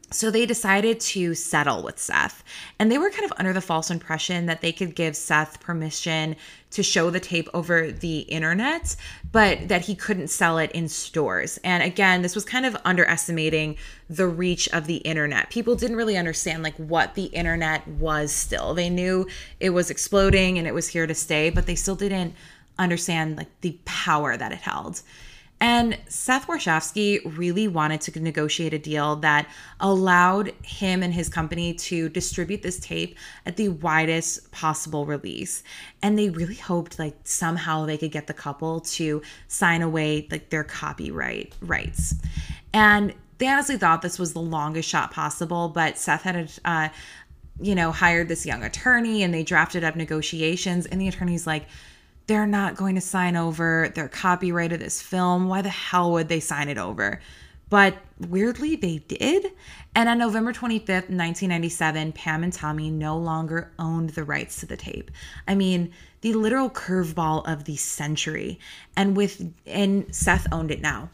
So they decided to settle with Seth. And they were kind of under the false impression that they could give Seth permission to show the tape over the internet, but that he couldn't sell it in stores. And again, this was kind of underestimating the reach of the internet. People didn't really understand like what the internet was still. They knew it was exploding and it was here to stay, but they still didn't understand like the power that it held. And Seth Warshavsky really wanted to negotiate a deal that allowed him and his company to distribute this tape at the widest possible release. And they really hoped like somehow they could get the couple to sign away like their copyright rights. And they honestly thought this was the longest shot possible, but Seth had uh, you know, hired this young attorney and they drafted up negotiations and the attorney's like they're not going to sign over their copyright of this film. Why the hell would they sign it over? But weirdly, they did. And on November 25th, 1997, Pam and Tommy no longer owned the rights to the tape. I mean, the literal curveball of the century. And with and Seth owned it now.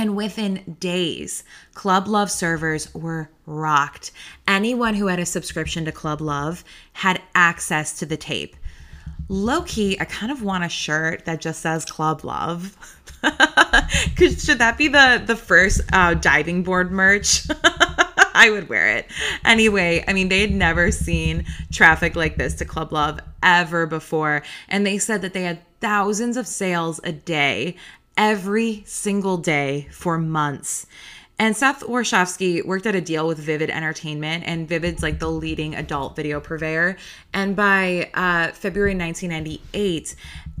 And within days, Club Love servers were rocked. Anyone who had a subscription to Club Love had access to the tape low key, I kind of want a shirt that just says Club Love. (laughs) Cause should that be the the first uh, diving board merch? (laughs) I would wear it. Anyway, I mean, they had never seen traffic like this to Club Love ever before. And they said that they had thousands of sales a day, every single day for months. And Seth Warshavsky worked at a deal with Vivid Entertainment, and Vivid's like the leading adult video purveyor. And by uh, February 1998,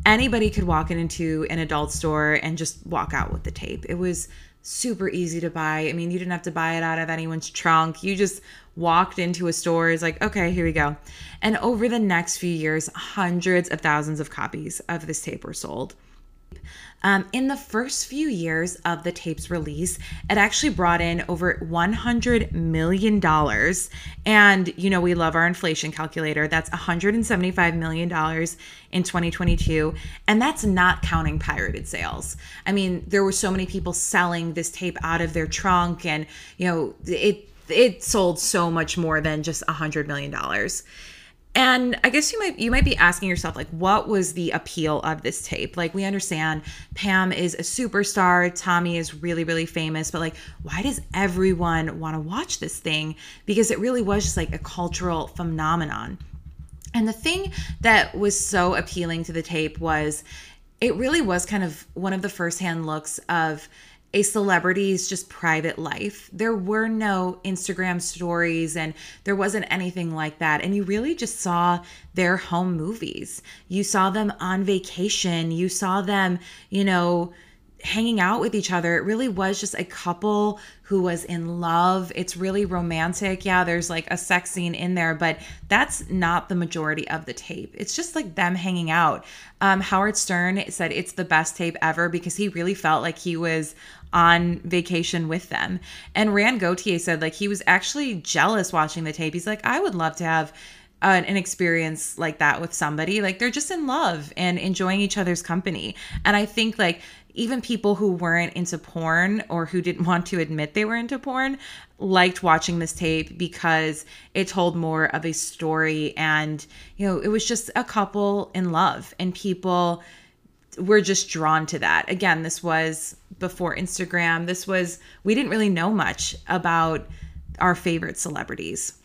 anybody could walk into an adult store and just walk out with the tape. It was super easy to buy. I mean, you didn't have to buy it out of anyone's trunk. You just walked into a store, it's like, okay, here we go. And over the next few years, hundreds of thousands of copies of this tape were sold. Um, in the first few years of the tape's release, it actually brought in over $100 million. And, you know, we love our inflation calculator. That's $175 million in 2022. And that's not counting pirated sales. I mean, there were so many people selling this tape out of their trunk, and, you know, it it sold so much more than just a $100 million. And I guess you might you might be asking yourself like what was the appeal of this tape? Like we understand Pam is a superstar, Tommy is really really famous, but like why does everyone want to watch this thing? Because it really was just like a cultural phenomenon. And the thing that was so appealing to the tape was it really was kind of one of the first hand looks of a celebrity's just private life. There were no Instagram stories and there wasn't anything like that. And you really just saw their home movies. You saw them on vacation. You saw them, you know, hanging out with each other. It really was just a couple who was in love. It's really romantic. Yeah, there's like a sex scene in there, but that's not the majority of the tape. It's just like them hanging out. Um, Howard Stern said it's the best tape ever because he really felt like he was on vacation with them. And Rand Gauthier said like he was actually jealous watching the tape. He's like, I would love to have an experience like that with somebody. Like they're just in love and enjoying each other's company. And I think like even people who weren't into porn or who didn't want to admit they were into porn liked watching this tape because it told more of a story and you know it was just a couple in love and people were just drawn to that. Again this was before instagram. This was we didn't really know much about our favorite celebrities.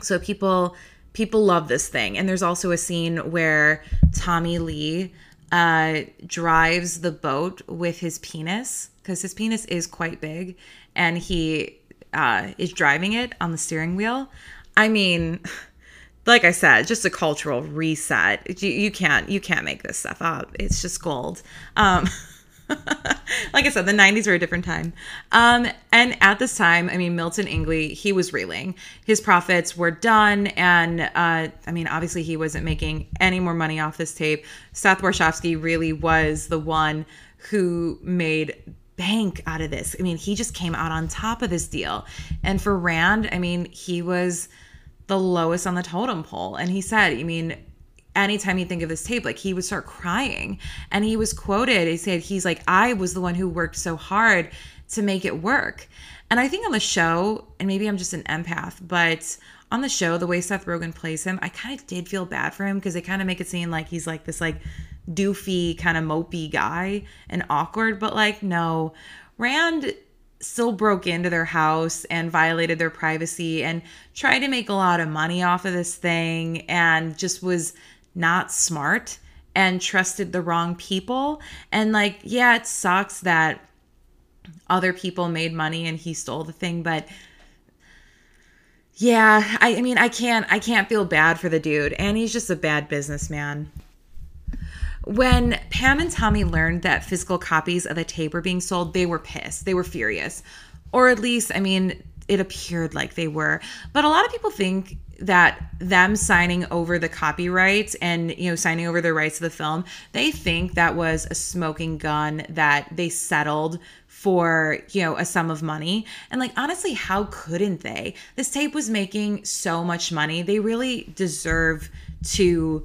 So people people love this thing. And there's also a scene where tommy lee uh, drives the boat with his penis because his penis is quite big and he uh, is driving it on the steering wheel. I mean, (laughs) like I said, just a cultural reset. You, you can't you can't make this stuff up. It's just gold. Um, (laughs) (laughs) like I said, the 90s were a different time. Um, and at this time, I mean, Milton Ingley, he was reeling. His profits were done. And uh, I mean, obviously, he wasn't making any more money off this tape. Seth Warshavsky really was the one who made bank out of this. I mean, he just came out on top of this deal. And for Rand, I mean, he was the lowest on the totem pole. And he said, I mean, anytime you think of this tape, like he would start crying. And he was quoted, he said, he's like, I was the one who worked so hard to make it work. And I think on the show, and maybe I'm just an empath, but on the show, the way Seth Rogen plays him, I kind of did feel bad for him because they kind of make it seem like he's like this like doofy kind of mopey guy and awkward. But like, no, Rand still broke into their house and violated their privacy and tried to make a lot of money off of this thing and just was not smart and trusted the wrong people. And like, yeah, it sucks that other people made money and he stole the thing, but yeah, I, I mean, I can't, I can't feel bad for the dude, and he's just a bad businessman. When Pam and Tommy learned that physical copies of the tape were being sold, they were pissed. They were furious. Or at least, I mean, it appeared like they were. But a lot of people think that them signing over the copyrights and you know signing over the rights of the film they think that was a smoking gun that they settled for you know a sum of money. And like honestly how couldn't they? This tape was making so much money. They really deserve to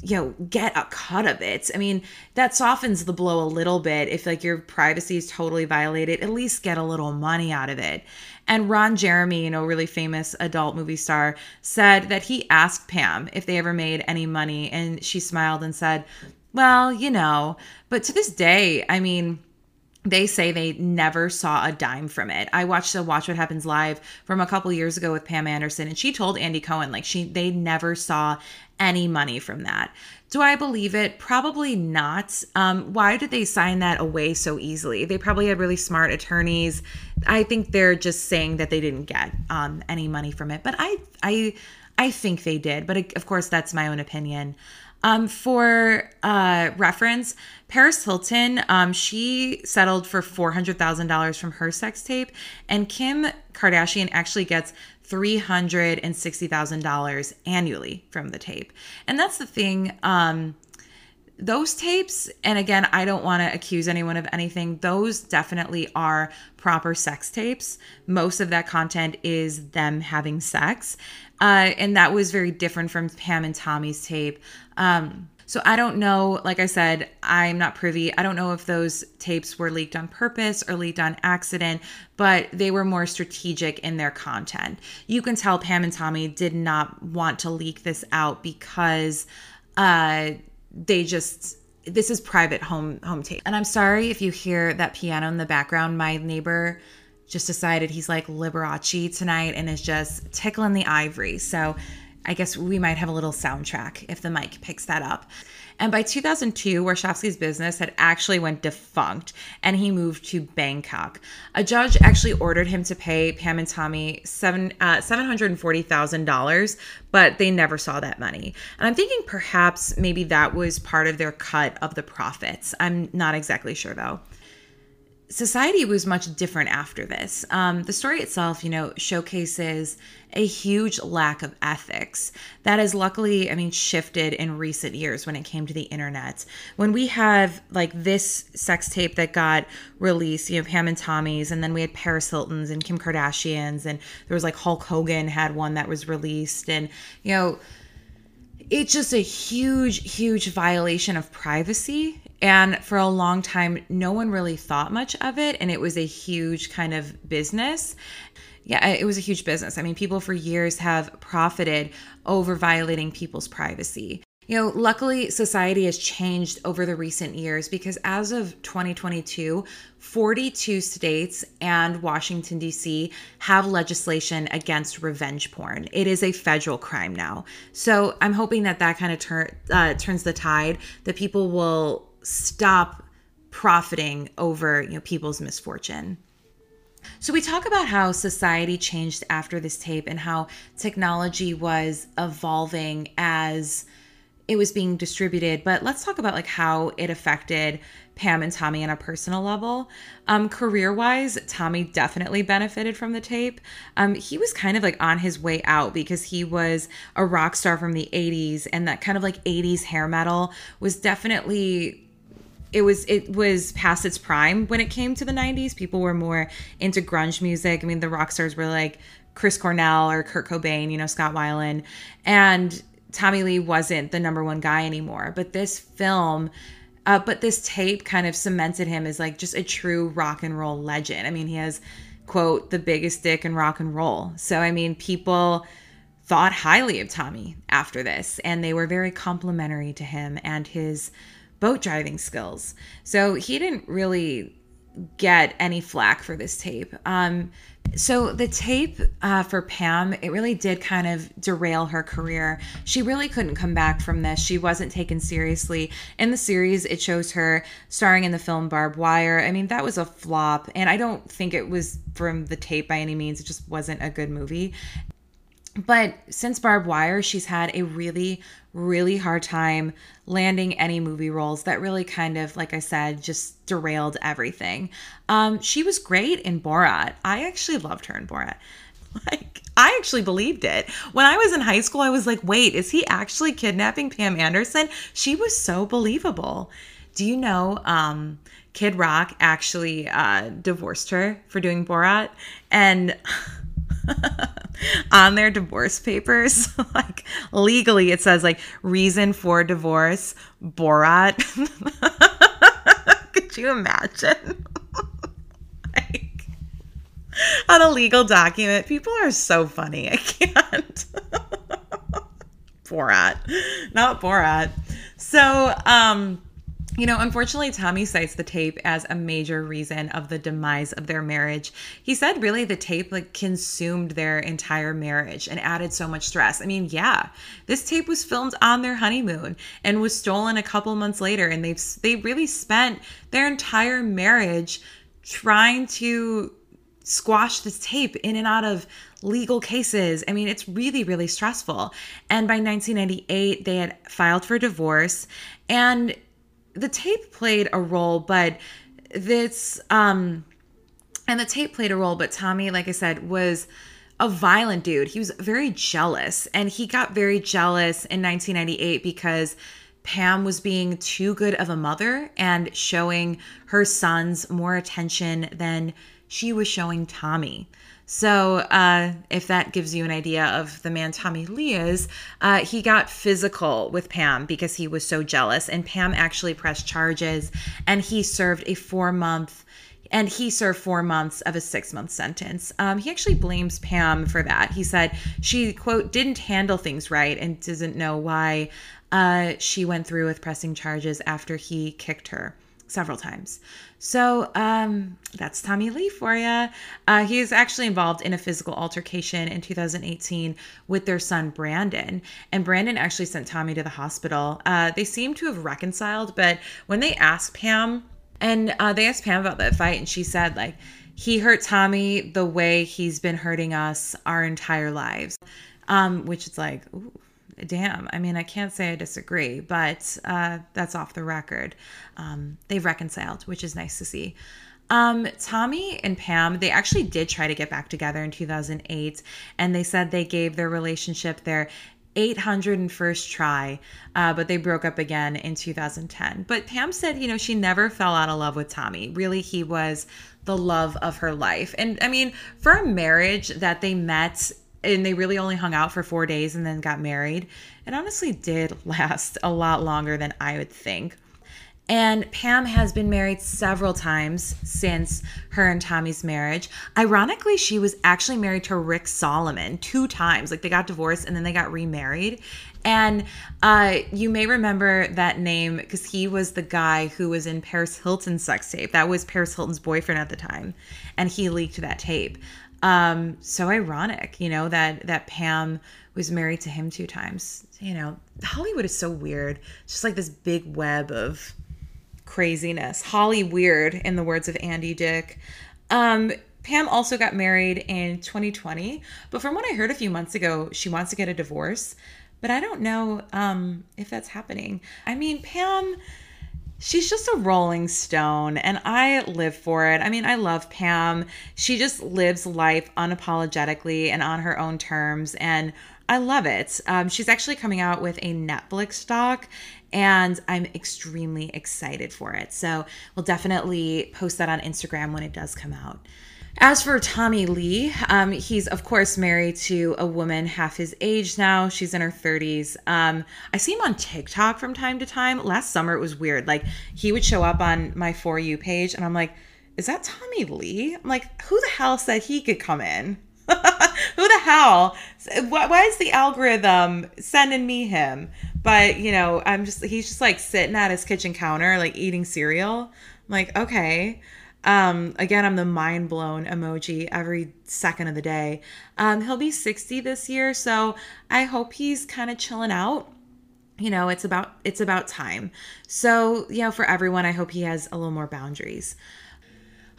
you know get a cut of it. I mean that softens the blow a little bit if like your privacy is totally violated. At least get a little money out of it and ron jeremy you know really famous adult movie star said that he asked pam if they ever made any money and she smiled and said well you know but to this day i mean they say they never saw a dime from it. I watched the Watch What Happens live from a couple years ago with Pam Anderson, and she told Andy Cohen like she they never saw any money from that. Do I believe it? Probably not. Um, why did they sign that away so easily? They probably had really smart attorneys. I think they're just saying that they didn't get um, any money from it, but I I I think they did. But of course, that's my own opinion. Um, for uh, reference, Paris Hilton, um, she settled for $400,000 from her sex tape, and Kim Kardashian actually gets $360,000 annually from the tape. And that's the thing. Um, those tapes, and again, I don't want to accuse anyone of anything, those definitely are proper sex tapes. Most of that content is them having sex. Uh, and that was very different from Pam and Tommy's tape. Um, so I don't know, like I said, I'm not privy. I don't know if those tapes were leaked on purpose or leaked on accident, but they were more strategic in their content. You can tell Pam and Tommy did not want to leak this out because uh, they just this is private home home tape. And I'm sorry if you hear that piano in the background. My neighbor just decided he's like Liberace tonight and is just tickling the ivory. So I guess we might have a little soundtrack if the mic picks that up. And by 2002, Warshavsky's business had actually went defunct and he moved to Bangkok. A judge actually ordered him to pay Pam and Tommy seven, uh, $740,000, but they never saw that money. And I'm thinking perhaps maybe that was part of their cut of the profits. I'm not exactly sure though society was much different after this. Um, the story itself, you know, showcases a huge lack of ethics that has luckily, I mean, shifted in recent years when it came to the internet. When we have like this sex tape that got released, you know, Pam and Tommy's, and then we had Paris Hilton's and Kim Kardashian's, and there was like Hulk Hogan had one that was released, and you know, it's just a huge, huge violation of privacy. And for a long time, no one really thought much of it. And it was a huge kind of business. Yeah, it was a huge business. I mean, people for years have profited over violating people's privacy. You know, luckily, society has changed over the recent years because as of 2022, 42 states and Washington, D.C. have legislation against revenge porn. It is a federal crime now. So I'm hoping that that kind of tur- uh, turns the tide, that people will stop profiting over you know people's misfortune. So, we talk about how society changed after this tape and how technology was evolving as it was being distributed but let's talk about like how it affected pam and tommy on a personal level um career wise tommy definitely benefited from the tape um he was kind of like on his way out because he was a rock star from the 80s and that kind of like 80s hair metal was definitely it was it was past its prime when it came to the 90s people were more into grunge music i mean the rock stars were like chris cornell or kurt cobain you know scott weiland and Tommy Lee wasn't the number one guy anymore. But this film, uh, but this tape kind of cemented him as like just a true rock and roll legend. I mean, he has, quote, the biggest dick in rock and roll. So, I mean, people thought highly of Tommy after this, and they were very complimentary to him and his boat driving skills. So he didn't really get any flack for this tape. Um, so the tape uh, for Pam, it really did kind of derail her career. She really couldn't come back from this. She wasn't taken seriously. In the series, it shows her starring in the film Barbed Wire. I mean, that was a flop, and I don't think it was from the tape by any means. It just wasn't a good movie. But since Barbed Wire, she's had a really, really hard time landing any movie roles that really kind of, like I said, just derailed everything. Um, she was great in Borat. I actually loved her in Borat. (laughs) Like, I actually believed it. When I was in high school, I was like, wait, is he actually kidnapping Pam Anderson? She was so believable. Do you know um, Kid Rock actually uh, divorced her for doing Borat? And. (laughs) (laughs) on their divorce papers, (laughs) like legally, it says like reason for divorce, Borat. (laughs) Could you imagine? like on a legal document, people are so funny. I can't. Borat, not Borat. So, um, you know, unfortunately, Tommy cites the tape as a major reason of the demise of their marriage. He said really the tape like consumed their entire marriage and added so much stress. I mean, yeah, this tape was filmed on their honeymoon and was stolen a couple months later and they've they really spent their entire marriage trying to squash this tape in and out of legal cases. I mean, it's really, really stressful. And by 1998, they had filed for divorce. And the tape played a role, but this um and the tape played a role, but Tommy, like I said, was a violent dude. He was very jealous, and he got very jealous in 1998 because Pam was being too good of a mother and showing her sons more attention than she was showing Tommy. So, uh, if that gives you an idea of the man Tommy Lee is, uh, he got physical with Pam because he was so jealous. And Pam actually pressed charges and he served a four month and he served four months of a six month sentence. Um, he actually blames Pam for that. He said she, quote, didn't handle things right and doesn't know why uh, she went through with pressing charges after he kicked her several times. So um, that's Tommy Lee for you. Uh, he is actually involved in a physical altercation in 2018 with their son Brandon, and Brandon actually sent Tommy to the hospital. Uh, they seem to have reconciled, but when they asked Pam, and uh, they asked Pam about that fight, and she said like he hurt Tommy the way he's been hurting us our entire lives, um, which is like. Ooh damn. I mean, I can't say I disagree, but uh, that's off the record. Um, they've reconciled, which is nice to see. Um, Tommy and Pam, they actually did try to get back together in 2008, and they said they gave their relationship their 801st try, uh, but they broke up again in 2010. But Pam said, you know, she never fell out of love with Tommy. Really, he was the love of her life. And I mean, for a marriage that they met and they really only hung out for four days and then got married. It honestly did (laughs) last a lot longer than I would think. And Pam has been married several times since her and Tommy's marriage. Ironically, she was actually married to Rick Salomon two times. Like they got divorced and then they got remarried. And uh, you may remember that name because he was the guy who was in Paris Hilton's sex tape. That was Paris Hilton's boyfriend at the time. And he leaked that tape. Um, so ironic, you know, that that Pam was married to him two times. You know, Hollywood is so weird. It's just like this big web of craziness. Holly weird, in the words of Andy Dick. Um, Pam also got married in 2020, but from what I heard a few months ago, she wants to get a divorce. But I don't know um, if that's happening. I mean, Pam she's just a rolling stone and I live for it. I mean, I love Pam. She just lives life unapologetically and on her own terms. And I love it. Um, she's actually coming out with a Netflix doc and I'm extremely excited for it. So we'll definitely post that on Instagram when it does come out. As for Tommy Lee, um, he's of course married to a woman half his age now. She's in her 30s. Um, I see him on TikTok from time to time. Last summer it was weird. Like he would show up on my For You page, and I'm like, is that Tommy Lee? I'm like, who the hell said he could come in? (laughs) who the hell? Why is the algorithm sending me him? But you know, I'm just he's just like sitting at his kitchen counter, like eating cereal. I'm like, okay. Um, again, I'm the mind blown emoji every second of the day. Um, he'll be 60 this year, so I hope he's kind of chilling out. You know, it's about it's about time. So, you know, for everyone, I hope he has a little more boundaries.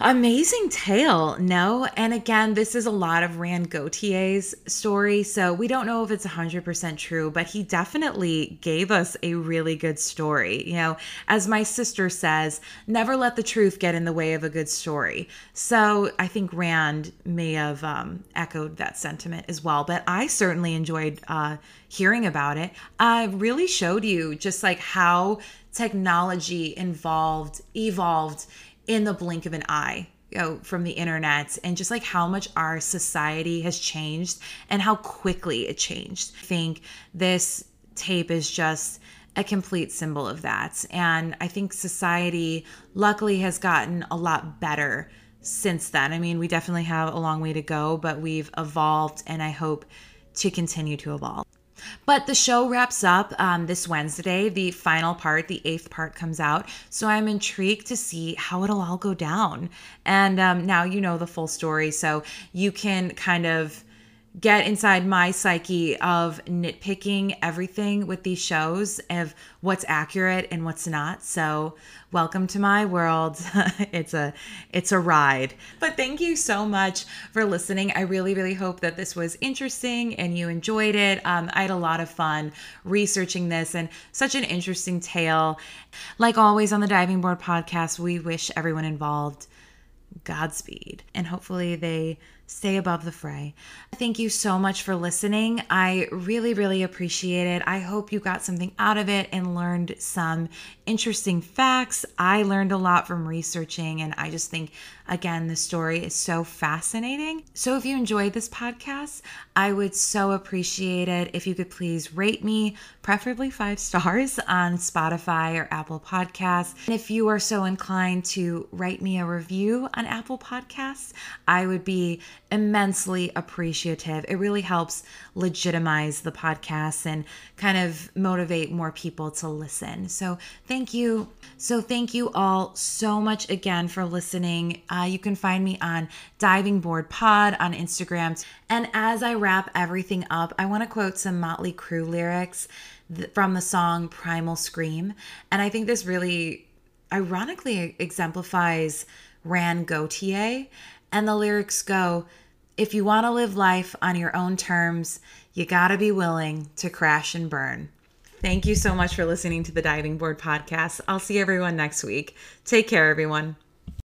Amazing tale, no? And again, this is a lot of Rand Gauthier's story, so we don't know if it's 100% true, but he definitely gave us a really good story. You know, as my sister says, never let the truth get in the way of a good story. So I think Rand may have um, echoed that sentiment as well, but I certainly enjoyed uh, hearing about it. I really showed you just like how technology involved, evolved in the blink of an eye you know, from the internet and just like how much our society has changed and how quickly it changed. I think this tape is just a complete symbol of that. And I think society luckily has gotten a lot better since then. I mean, we definitely have a long way to go, but we've evolved and I hope to continue to evolve. But the show wraps up um, this Wednesday. The final part, the eighth part, comes out. So I'm intrigued to see how it'll all go down. And um, now you know the full story. So you can kind of get inside my psyche of nitpicking everything with these shows of what's accurate and what's not. So, welcome to my world. (laughs) it's a it's a ride. But thank you so much for listening. I really really hope that this was interesting and you enjoyed it. Um, I had a lot of fun researching this and such an interesting tale. Like always on the Diving Board podcast, we wish everyone involved Godspeed and hopefully they stay above the fray. Thank you so much for listening. I really, really appreciate it. I hope you got something out of it and learned some interesting facts. I learned a lot from researching, and I just think, again, the story is so fascinating. So, if you enjoyed this podcast, I would so appreciate it if you could please rate me, preferably five (laughs) stars on Spotify or Apple Podcasts. And if you are so inclined to write me a review on Apple Podcasts, I would be immensely appreciative. It really helps legitimize the podcast and kind of motivate more people to listen. So, thank you. So, thank you all so much again for listening. Uh, you can find me on Diving Board Pod on Instagram. And as I wrap everything up, I want to quote some Motley Crue lyrics from the song Primal Scream. And I think this really ironically exemplifies Rand Gauthier and the lyrics go If you want to live life on your own terms, you got to be willing to crash and burn. Thank you so much for listening to the Diving Board Podcast. I'll see everyone next week. Take care, everyone.